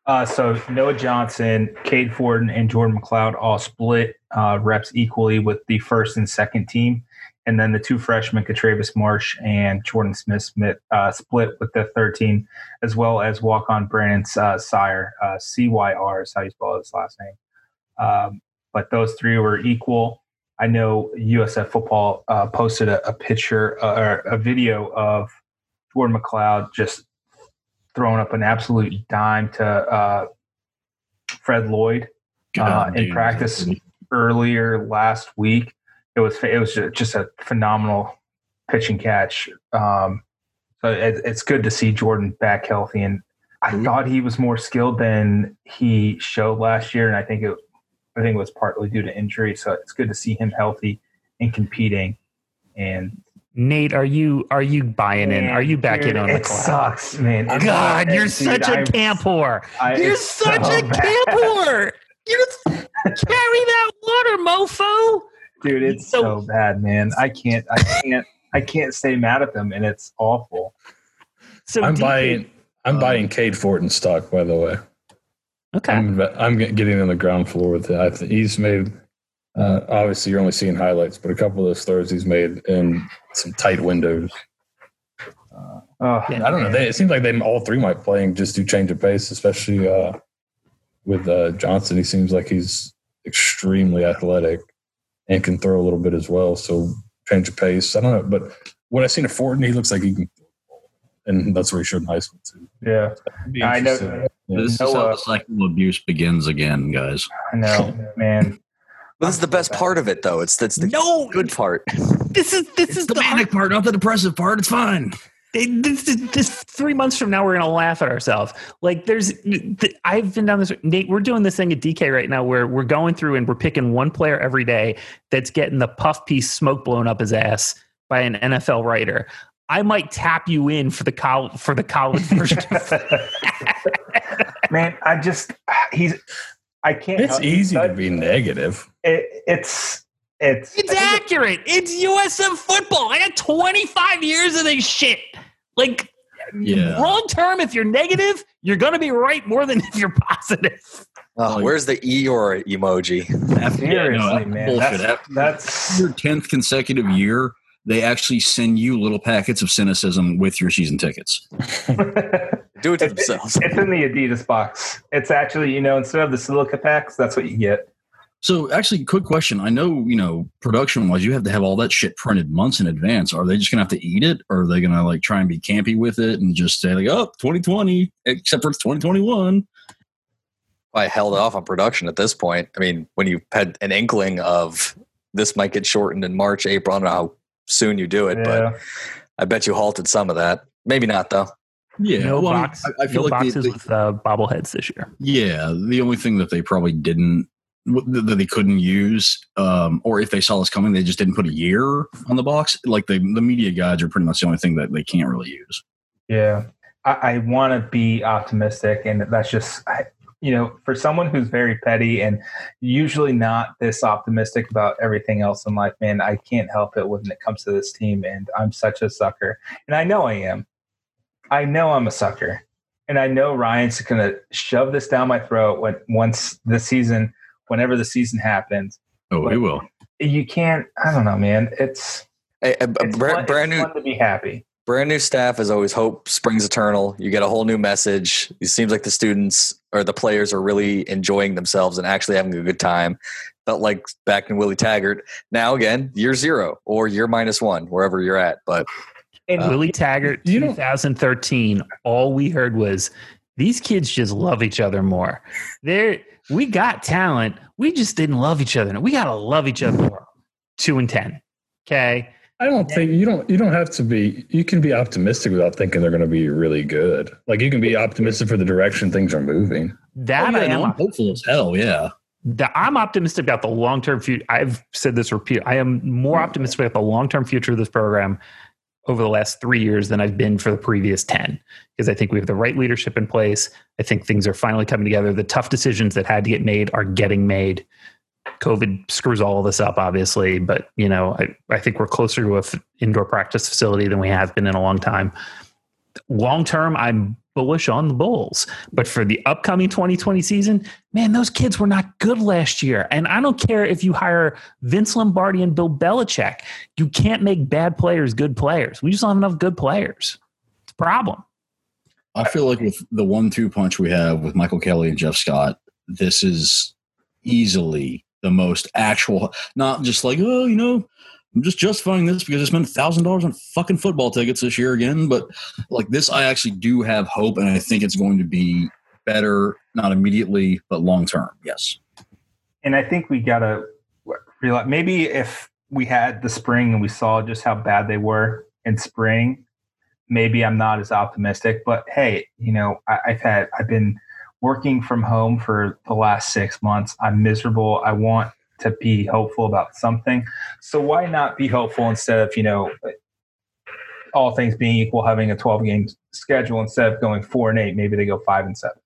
Uh, so Noah Johnson, Cade Fortin, and Jordan McLeod all split uh, reps equally with the first and second team, and then the two freshmen, Katravis Marsh and Jordan Smith, Smith uh, split with the third team, as well as walk-on Brandon uh, Sire, uh, CYR is how you spell his last name. Um, but those three were equal. I know USF football uh, posted a, a picture uh, or a video of Jordan McLeod just throwing up an absolute dime to uh, Fred Lloyd uh, in practice earlier last week. It was it was just a phenomenal pitch and catch. Um, so it, it's good to see Jordan back healthy, and I Mhm. thought he was more skilled than he showed last year, and I think it I think it was partly due to injury. So it's good to see him healthy and competing. And Nate, are you are you buying in? Are you back Dude, in on the it McLeod? sucks, man. It- God, you're dude, such a I'm- camp whore. I- You're such so a bad. camp whore. <laughs> You carry that water, mofo. dude it's So- so, bad man i can't i can't i can't stay mad at them and it's awful So I'm do you- buying. I'm Um, buying Cade Fortin stock, by the way. Okay. I'm, I'm getting on the ground floor with it. I think he's made. Uh, obviously, you're only seeing highlights, but a couple of those throws he's made in some tight windows. oh, Yeah. I don't know. They, it seems like they all three might play and just do change of pace, especially uh, with uh, Johnson. He seems like he's extremely athletic and can throw a little bit as well. So change of pace. I don't know, but what I've seen of Fortin, he looks like he can throw the ball and that's where he showed in high school too. Yeah, Be I know. interesting. Yeah. This is how the cycle of abuse begins again, guys. I know, <laughs> man. But this is the best part of it, though. It's that's the No, good part. this is this is the, hard- part, not the depressive part. It's fine. It- this, this, this three months from now we're gonna laugh at ourselves like there's i've been down this nate we're doing this thing at dk right now where we're going through and we're picking one player every day that's getting the puff piece smoke blown up his ass by an nfl writer i might tap you in for the college for the college <laughs> version man, I just he's. I can't. It's help- easy to be negative. It, it's it's it's I think accurate it's usm football i got 25 years of this shit like Yeah. long term if you're negative you're gonna be right more than <laughs> if you're positive Oh, where's the Eeyore emoji? Seriously, yeah, no, man. Bullshit. That's, that's your tenth consecutive year, they actually send you little packets of cynicism with your season tickets. <laughs> Do it to It's- themselves. it's in the Adidas box. It's actually, you know, instead of the silica packs, that's what you get. So, actually, quick question. I know, you know, production wise, you have to have all that shit printed months in advance. Are they just going to have to eat it? Or are they going to like try and be campy with it and just say, like, oh, 2020, except for it's 2021? I held off on production at this point. I mean, when you had an inkling of this might get shortened in March, April, I don't know how soon you do it, but I bet you halted some of that. Maybe not though. Yeah. no well, I box, I, I feel no like they- boxes they- with uh, bobbleheads this year. Yeah, the only thing that they probably didn't that they couldn't use, um, or if they saw this coming, they just didn't put a year on the box. Like the the media guides are pretty much the only thing that they can't really use. Yeah. I, I want to be optimistic, and that's just, I, you know, for someone who's very petty and usually not this optimistic about everything else in life, man, I can't help it when it comes to this team. And I'm such a sucker. And I know I am. I know I'm a sucker. And I know Ryan's going to shove this down my throat when once the season, whenever the season happens. Oh, we But- will. You can't, I don't know, man. It's, A, a- a it's, bra- fun, brand it's new fun to be happy. brand new staff is always hope springs eternal. You get a whole new message. It seems like the students or the players are really enjoying themselves and actually having a good time. Felt like back in Willie Taggart. Now again, year zero or year minus one, wherever you're at. But And Uh, Willie Taggart, you don't- 2013. All we heard was these kids just love each other more. They're we got talent. We just didn't love each other. We gotta love each other more. Two and ten. Okay. I don't think you don't you don't have to be you can be optimistic without thinking they're going to be really good. Like you can be optimistic for the direction things are moving. That Oh, I yeah, am. I'm hopeful as hell. Yeah. that I'm optimistic about the long term future. I've said this repeat. I am more optimistic about the long term future of this program over the last three years than I've been for the previous 10 because I think we have the right leadership in place. I think things are finally coming together. The tough decisions that had to get made are getting made. COVID screws all of this up, obviously, but you know, I, I think we're closer to a f- indoor practice facility than we have been in a long time. Long term, I'm bullish on the Bulls, but for the upcoming 2020 season, man, those kids were not good last year. And I don't care if you hire Vince Lombardi and Bill Belichick, you can't make bad players good players. We just don't have enough good players. It's a problem. I feel like with the one-two punch we have with Michael Kelly and Jeff Scott, this is easily the most actual. Not just like oh, you know, I'm just justifying this because I spent thousand dollars on fucking football tickets this year again. But like this, I actually do have hope, and I think it's going to be better, not immediately, but long term. Yes. and I think we gotta realize maybe if we had the spring and we saw just how bad they were in spring, maybe I'm not as optimistic. But hey, you know, I, I've had I've been working from home for the last six months. I'm miserable. I want to be hopeful about something. So why not be hopeful instead of you know all things being equal, having a 12 game schedule instead of going four and eight, maybe they go five and seven,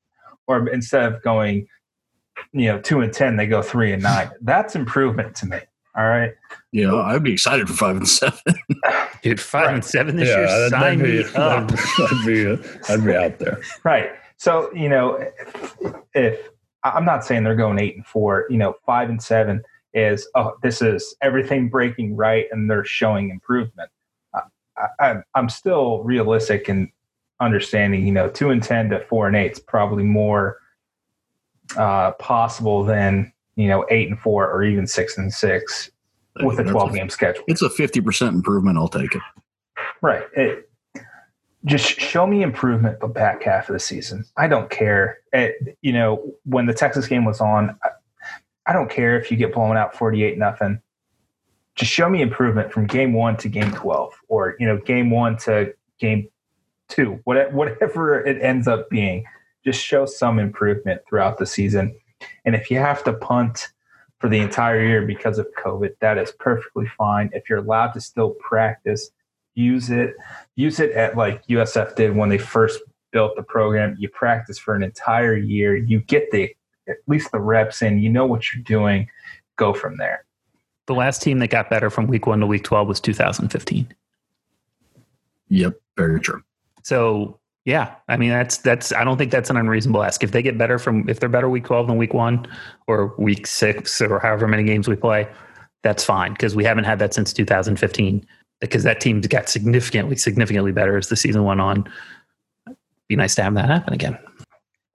or instead of going you know two and ten they go three and nine that's improvement to me all right Yeah, I'd be excited for five and seven. <laughs> Dude, five Right. and seven this yeah, year. that'd, Sign <laughs> that'd be, me up. that'd be I'd be out there. right so you know if, if i'm not saying they're going eight and four you know five and seven is oh this is everything breaking right and they're showing improvement I, I, i'm still realistic and understanding you know two and ten to four and eight is probably more uh, possible than you know eight and four or even six and six with a That's 12 game schedule It's a fifty percent improvement. I'll take it. Right. It, just show me improvement the back half of the season. I don't care. It, you know, when the Texas game was on, I, I don't care if you get blown out 48 nothing. Just show me improvement from game one to game 12 or, you know, game one to game two, whatever it ends up being. Just show some improvement throughout the season. And if you have to punt for the entire year because of COVID, that is perfectly fine. If you're allowed to still practice, use it. Use it at like USF did when they first built the program. You practice for an entire year. You get the at least the reps in. You know what you're doing. Go from there. The last team that got better from week one to week 12 was 2015. Yep, very true. So yeah, I mean that's that's I don't think that's an unreasonable ask. If they get better from if they're better week 12 than week 1 or week 6 or however many games we play, that's fine because we haven't had that since 2015 because that team got significantly significantly better as the season went on. Be nice to have that happen again.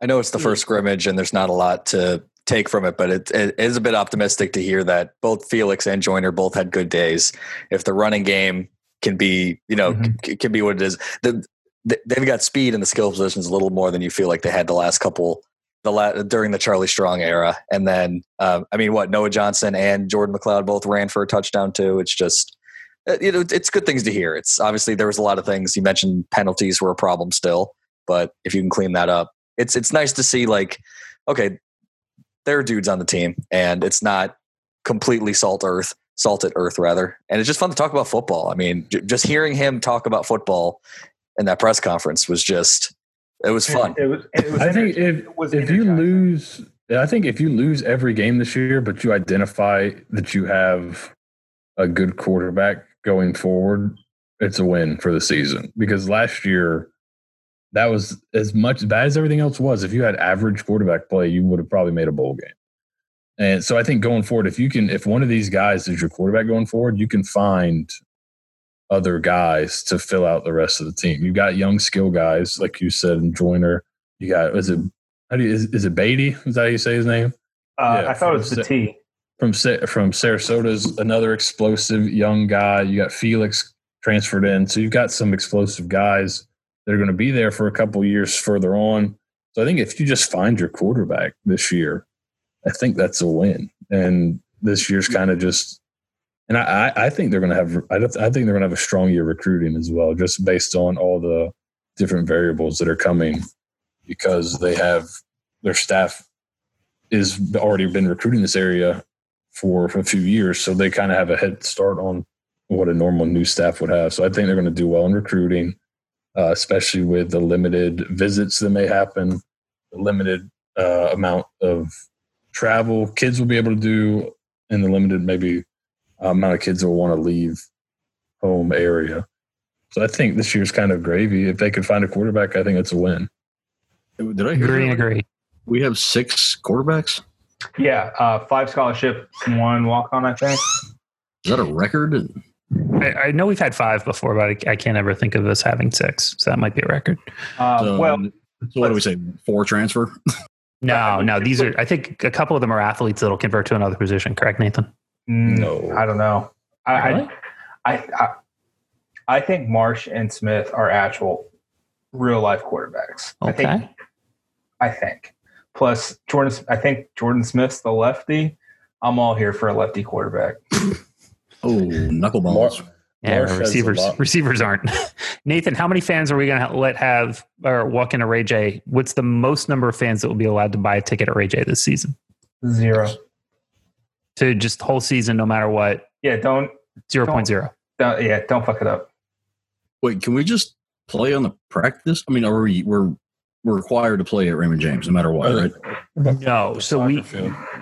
I know it's the first scrimmage and there's not a lot to take from it, but it, it is a bit optimistic to hear that both Felix and Joiner both had good days. If the running game can be, you know, mm-hmm. c- can be what it is, the, they've got speed in the skill positions a little more than you feel like they had the last couple the la- during the Charlie Strong era. And then, um, I mean, what Noah Johnson and Jordan McLeod both ran for a touchdown too. It's just, uh, Uh, you know, it's good things to hear. It's obviously there was a lot of things you mentioned. Penalties were a problem still, but if you can clean that up, it's it's nice to see. Like, okay, there are dudes on the team, and it's not completely salt earth, salted earth rather. And it's just fun to talk about football. I mean, j- just hearing him talk about football in that press conference was just it was fun. It was. It was I think if if you lose, I think if you lose every game this year, but you identify that you have a good quarterback going forward, it's a win for the season. Because last year, that was as much bad as everything else was. If you had average quarterback play, you would have probably made a bowl game. And so I think going forward, if you can, if one of these guys is your quarterback going forward, you can find other guys to fill out the rest of the team. You got young skill guys, like you said, and Joiner. You got is it how do you, is, is it Beatty? Is that how you say his name? Uh, yeah, I thought it was the T. From from Sarasota's another explosive young guy. You got Felix transferred in, so you've got some explosive guys that are going to be there for a couple years further on. So I think if you just find your quarterback this year, I think that's a win. And this year's kind of just and I, I think they're going to have I, I think they're going to have a strong year recruiting as well, just based on all the different variables that are coming, because they have their staff is already been recruiting this area for, for a few years, so they kind of have a head start on what a normal new staff would have. So I think they're going to do well in recruiting, uh, especially with the limited visits that may happen, the limited uh, amount of travel kids will be able to do, and the limited maybe amount of kids will want to leave home area. So I think this year's kind of gravy. If they could find a quarterback, I think it's a win. Did I hear agree? Agree. We have six quarterbacks. Yeah, uh, five scholarship, one walk on. I think. Is that a record? I, I, know we've had five before, but I, I, can't ever think of us having six. So that might be a record. Uh, so, well, so what do we say? Four transfer? <laughs> no, no. These are. I think a couple of them are athletes that'll convert to another position. Correct, Nathan? Mm, no, I don't know. I, really? I, I, I, think Marsh and Smith are actual real life quarterbacks. Okay. I think. I think. Plus Jordan, I think Jordan Smith's the lefty. I'm all here for a lefty quarterback. <laughs> oh, knuckleballs. Mar- yeah, receivers receivers aren't. <laughs> Nathan, how many fans are we going to let have or walk into Ray J? What's the most number of fans that will be allowed to buy a ticket at Ray J this season? Zero to just whole season, no matter what. Yeah, don't zero point zero. Don't, yeah, don't fuck it up. Wait, can we just play on the practice? I mean, are we we're we're required to play at Raymond James no matter what, right? No. So we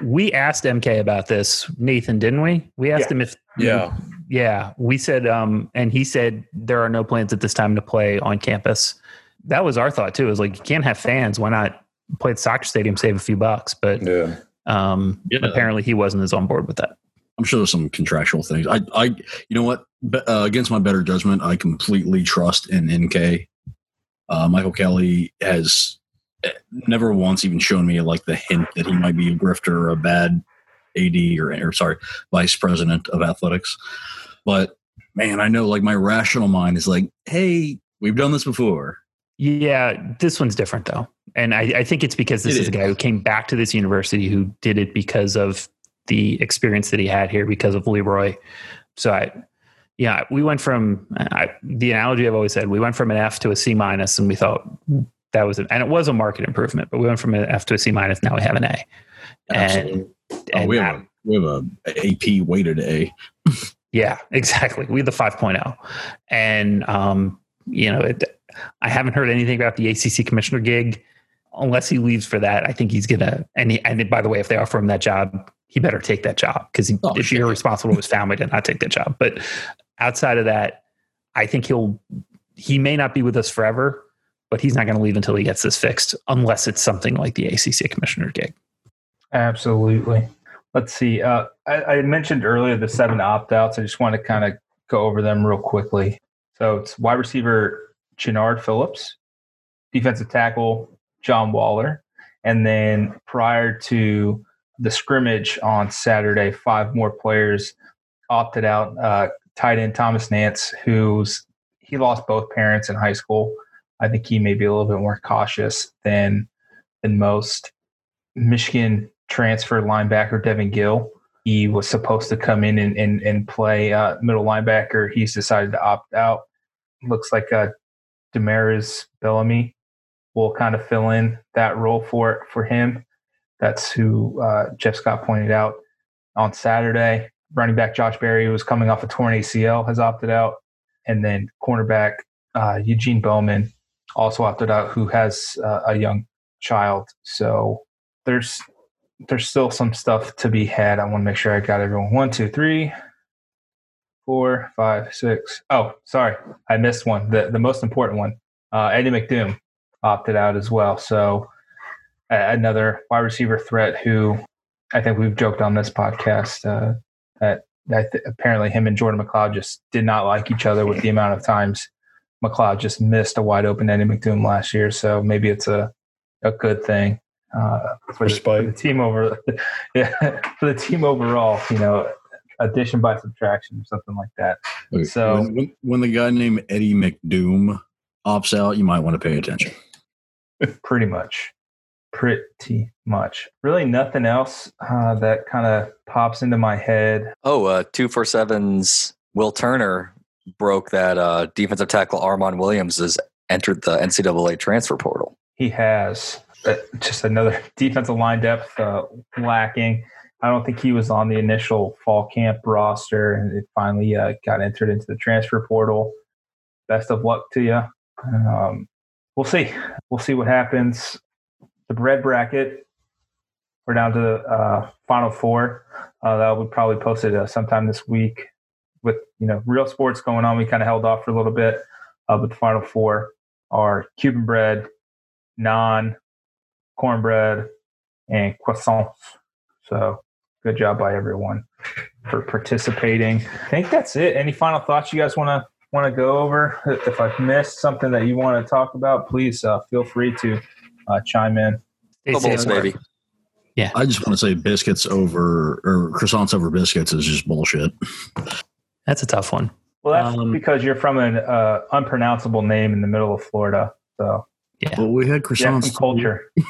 we asked MK about this, Nathan, didn't we? We asked yeah. him if yeah yeah we said um and he said there are no plans at this time to play on campus. That was our thought too. Is like you can't have fans. Why not play at soccer stadium, save a few bucks? But yeah um, yeah. Apparently, he wasn't as on board with that. I'm sure there's some contractual things. I, I, you know what? Uh, against my better judgment, I completely trust in NK. Uh, Michael Kelly has eh, never once even shown me like the hint that he might be a grifter or a bad AD or, or sorry, vice president of athletics. But man, I know like my rational mind is like, hey, We've done this before. Yeah, this one's different though, and I, I think it's because this It is a guy who came back to this university who did it because of the experience that he had here because of Leroy. So I, yeah, we went from I, the analogy I've always said. We went from an F to a C minus, and we thought that was, a, and it was a market improvement. But we went from an F to a C minus. Now we have an A, Absolutely. and, Oh, we that- have a we have a AP weighted A. <laughs> Yeah, exactly. We had the 5.0. And, um, you know, it, I haven't heard anything about the ACC commissioner gig. Unless he leaves for that, I think he's going to. And, he, and by the way, if they offer him that job, he better take that job because Oh, it'd be irresponsible to his family to not take that job. But outside of that, I think he'll, he may not be with us forever, but he's not going to leave until he gets this fixed, unless it's something like the ACC commissioner gig. Absolutely. Let's see. Uh, I, I mentioned earlier the seven opt outs. I just want to kind of go over them real quickly. So it's wide receiver Chenard Phillips, defensive tackle John Waller, and then prior to the scrimmage on Saturday, five more players opted out. Uh, tight end Thomas Nance, who's he lost both parents in high school. I think he may be a little bit more cautious than than most. Michigan transfer linebacker Devin Gil. He was supposed to come in and, and, and play uh, middle linebacker. He's decided to opt out. Looks like uh, Damaris Bellamy will kind of fill in that role for for him. That's who uh, Jeff Scott pointed out on Saturday. Running back Josh Berry, who was coming off a torn ACL, has opted out, and then cornerback uh, Eugene Bowman also opted out, who has uh, a young child. So there's there's still some stuff to be had. I want to make sure I got everyone. One, two, three, four, five, six. Oh, sorry, I missed one. The the most important one. Uh, Eddie McDoom opted out as well. So another wide receiver threat who I think we've joked on this podcast uh, that that th- apparently him and Jordan McLeod just did not like each other with the amount of times McLeod just missed a wide open Eddie McDoom last year. So maybe it's a a good thing uh, for, the, for the team over <laughs> yeah for the team overall. You know, addition by subtraction or something like that. Okay, So- when, when, when the guy named Eddie McDoom opts out, you might want to pay attention. Pretty much, pretty much. Really, nothing else uh, that kind of pops into my head. Oh, uh, two four sevens. Will Turner broke that uh, defensive tackle Armon Williams has entered the NCAA transfer portal. He has just another <laughs> defensive line depth uh, lacking. I don't think he was on the initial fall camp roster, and it finally uh, got entered into the transfer portal. Best of luck to you. Um, we'll see. We'll see what happens. The bread bracket. We're down to the uh, final four. Uh, that will be probably posted uh, sometime this week. With you know real sports going on, we kind of held off for a little bit. Uh, but the final four are Cuban bread, naan, cornbread, and croissants. So good job by everyone for participating. I think that's it. Any final thoughts you guys want to want to go over? If I've missed something that you want to talk about, please uh, feel free to uh, chime in. Stay Go Bulls, safe. baby. I just want to say biscuits over or croissants over biscuits is just bullshit. That's a tough one. Well, that's Um, because you're from an uh, unpronounceable name in the middle of Florida. So Yeah. But we had you have croissants. some culture. <laughs>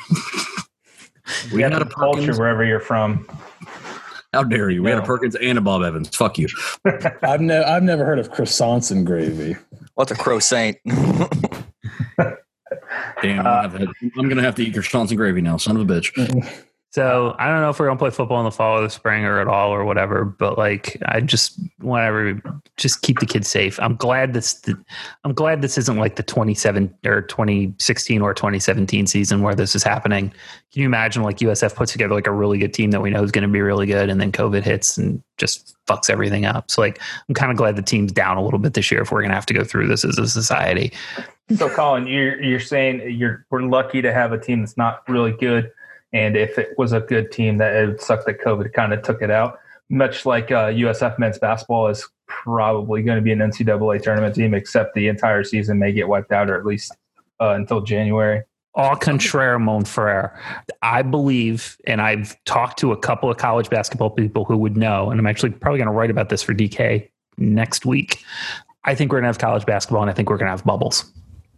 We You have had a some culture Perkins. wherever you're from. How dare you? We had a Perkins and a Bob Evans. Fuck you. <laughs> I've never I've never heard of croissants and gravy. What's a croissant? <laughs> Damn, I'm, gonna have to, have to eat croissants and gravy now. Son of a bitch. <laughs> So I don't know if we're gonna play football in the fall or the spring or at all or whatever, but like I just whatever, just keep the kids safe. I'm glad this. I'm glad this isn't like the 27 or 2016 or 2017 season where this is happening. Can you imagine like USF puts together like a really good team that we know is going to be really good, and then COVID hits and just fucks everything up. So like I'm kind of glad the team's down a little bit this year if we're gonna have to go through this as a society. So, Collin, you're you're saying you're we're lucky to have a team that's not really good, and if it was a good team, that it sucked that COVID kind of took it out. Much like uh, USF men's basketball is probably going to be an NCAA tournament team, except the entire season may get wiped out, or at least uh, until January. Au contraire, mon frere. I believe, and I've talked to a couple of college basketball people who would know, and I'm actually probably going to write about this for DK next week. I think we're going to have college basketball, and I think we're going to have bubbles.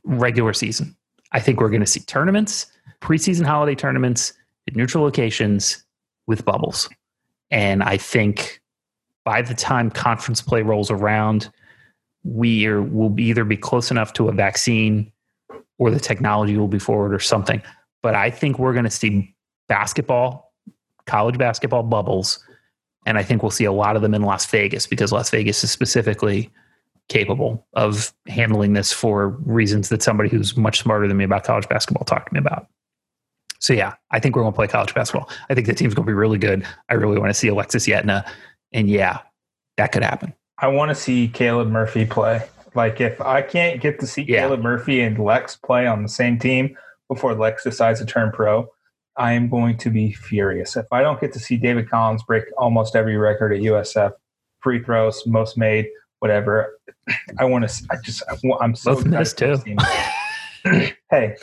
regular season. I think we're going to see tournaments, preseason holiday tournaments neutral locations with bubbles. And I think by the time conference play rolls around, we are, will either be close enough to a vaccine or the technology will be forward or something. But I think we're going to see basketball, college basketball bubbles. And I think we'll see a lot of them in Las Vegas because Las Vegas is specifically capable of handling this for reasons that somebody who's much smarter than me about college basketball talked to me about. So yeah, I think we're going to play college basketball. I think the team's going to be really good. I really want to see Alexis Yetna, and yeah, that could happen. I want to see Caleb Murphy play. Like if I can't get to see Yeah. Caleb Murphy and Lex play on the same team before Lex decides to turn pro, I am going to be furious. If I don't get to see David Collins break almost every record at USF, free throws, most made, whatever, I want to. I just. I'm so Both missed, for <laughs> hey,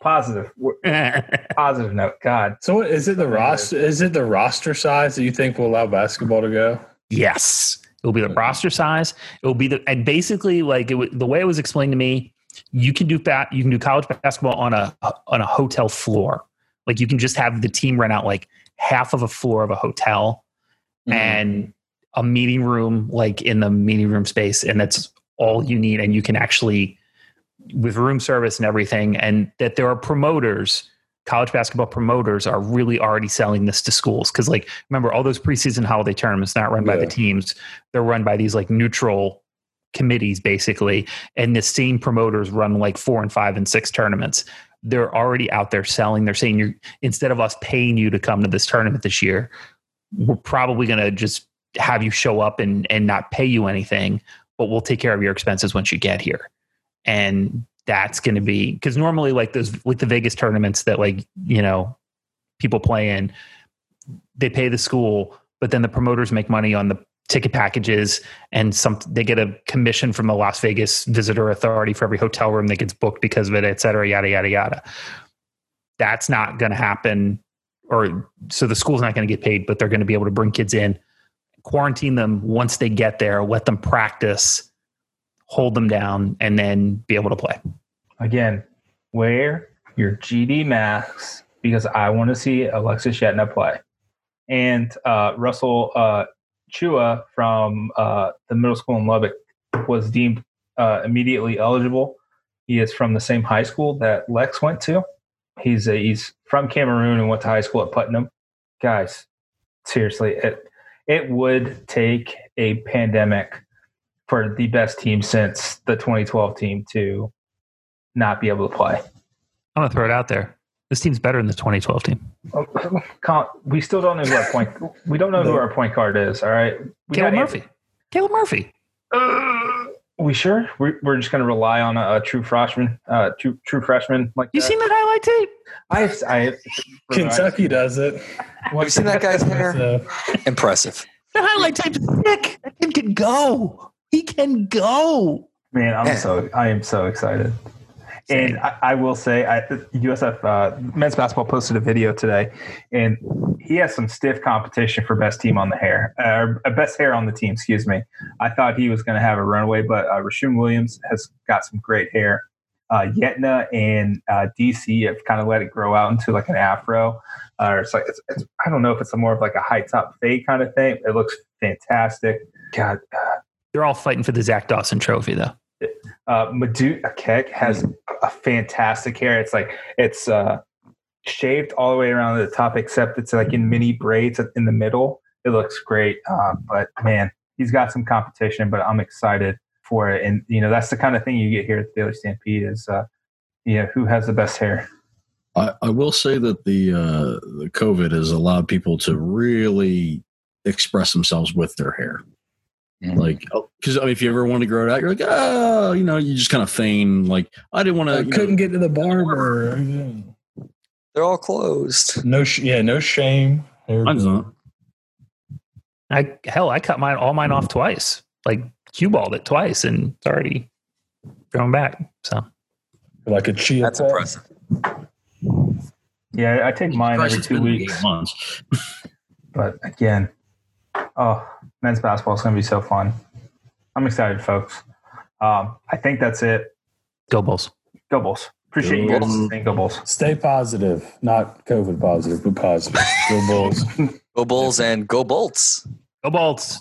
positive, <laughs> positive note. God, So what, is it the roster? Is it the roster size that you think will allow basketball to go? Yes, it will be the roster size. It will be the and basically like it, the way it was explained to me. You can do fat. You can do college basketball on a on a hotel floor. Like you can just have the team rent out like half of a floor of a hotel mm-hmm. and a meeting room like in the meeting room space, and that's all you need. And you can actually with room service and everything, and that there are promoters college basketball promoters are really already selling this to schools. Because like remember all those preseason holiday tournaments not run by the teams they're run by these like neutral committees basically and the same promoters run like four and five and six tournaments. They're already out there selling they're saying you're instead of us paying you to come to this tournament this year we're probably going to just have you show up and and not pay you anything but we'll take care of your expenses once you get here and that's going to be because normally like those like the Vegas tournaments that like you know people play in, they pay the school, but then the promoters make money on the ticket packages and some they get a commission from the Las Vegas Visitor Authority for every hotel room that gets booked because of it, et cetera, yada yada yada. That's not going to happen, or so the school's not going to get paid, but they're going to be able to bring kids in, quarantine them once they get there, let them practice hold them down, and then be able to play. again, wear your GD masks because I want to see Alexis Yetna play. And uh, Russell uh, Tchewa from uh, the middle school in Lubbock was deemed uh, immediately eligible. He is from the same high school that Lex went to. He's a, he's from Cameroon and went to high school at Putnam. Guys, seriously, it it would take a pandemic for the best team since the 2012 team to not be able to play. I'm gonna throw it out there. This team's better than the 2012 team. Oh, We still don't know who our point. We don't know who our point guard is. All right, we Caleb got Murphy. Caleb Murphy. Uh, we sure we're, we're just going to rely on a, a true freshman, uh, true true freshman like You that? seen that highlight tape? I have, I have, <laughs> Kentucky does it. Have you seen that guy's <laughs> hair? Impressive. The highlight tape's sick. That kid can go. He can go. Man, I'm so I am so excited. And I, I will say, I, USF uh, men's basketball posted a video today, and he has some stiff competition for best team on the hair, uh, best hair on the team. Excuse me. I thought he was going to have a runaway, but uh, Rashun Williams has got some great hair. Uh, Yetna and uh, DC have kind of let it grow out into like an afro, uh, or it's like it's, it's, I don't know if it's a more of like a high top fade kind of thing. It looks fantastic. God, They're all fighting for the Zach Dawson trophy, though. uh, Madut Akec has a fantastic hair. It's like it's uh, shaved all the way around the top, except it's like in mini braids in the middle. It looks great, uh, but man, he's got some competition. But I'm excited for it, and you know that's the kind of thing you get here at the Daily Stampede is uh, you know who has the best hair. I, I will say that the uh, the COVID has allowed people to really express themselves with their hair. Mhm. Like, because I mean, if you ever want to grow it out, you're like, oh, you know, you just kind of feign like I didn't want I to. couldn't get to the barber. Yeah. They're all closed. No, sh- yeah, no shame. Mine's not. I hell, I cut mine all mine off twice. Like cue balled it twice, and it's already growing back. So Like a chia. That's pet. impressive. Yeah, I take mine every two weeks. But again, oh, men's basketball is going to be so fun. I'm excited, folks. Um, I think that's it. Go Bulls. Go Bulls. Appreciate you guys Bulls. saying Go Bulls. Stay positive, not COVID positive, but positive. Go Bulls. <laughs> Go Bulls and go Bolts. Go Bolts.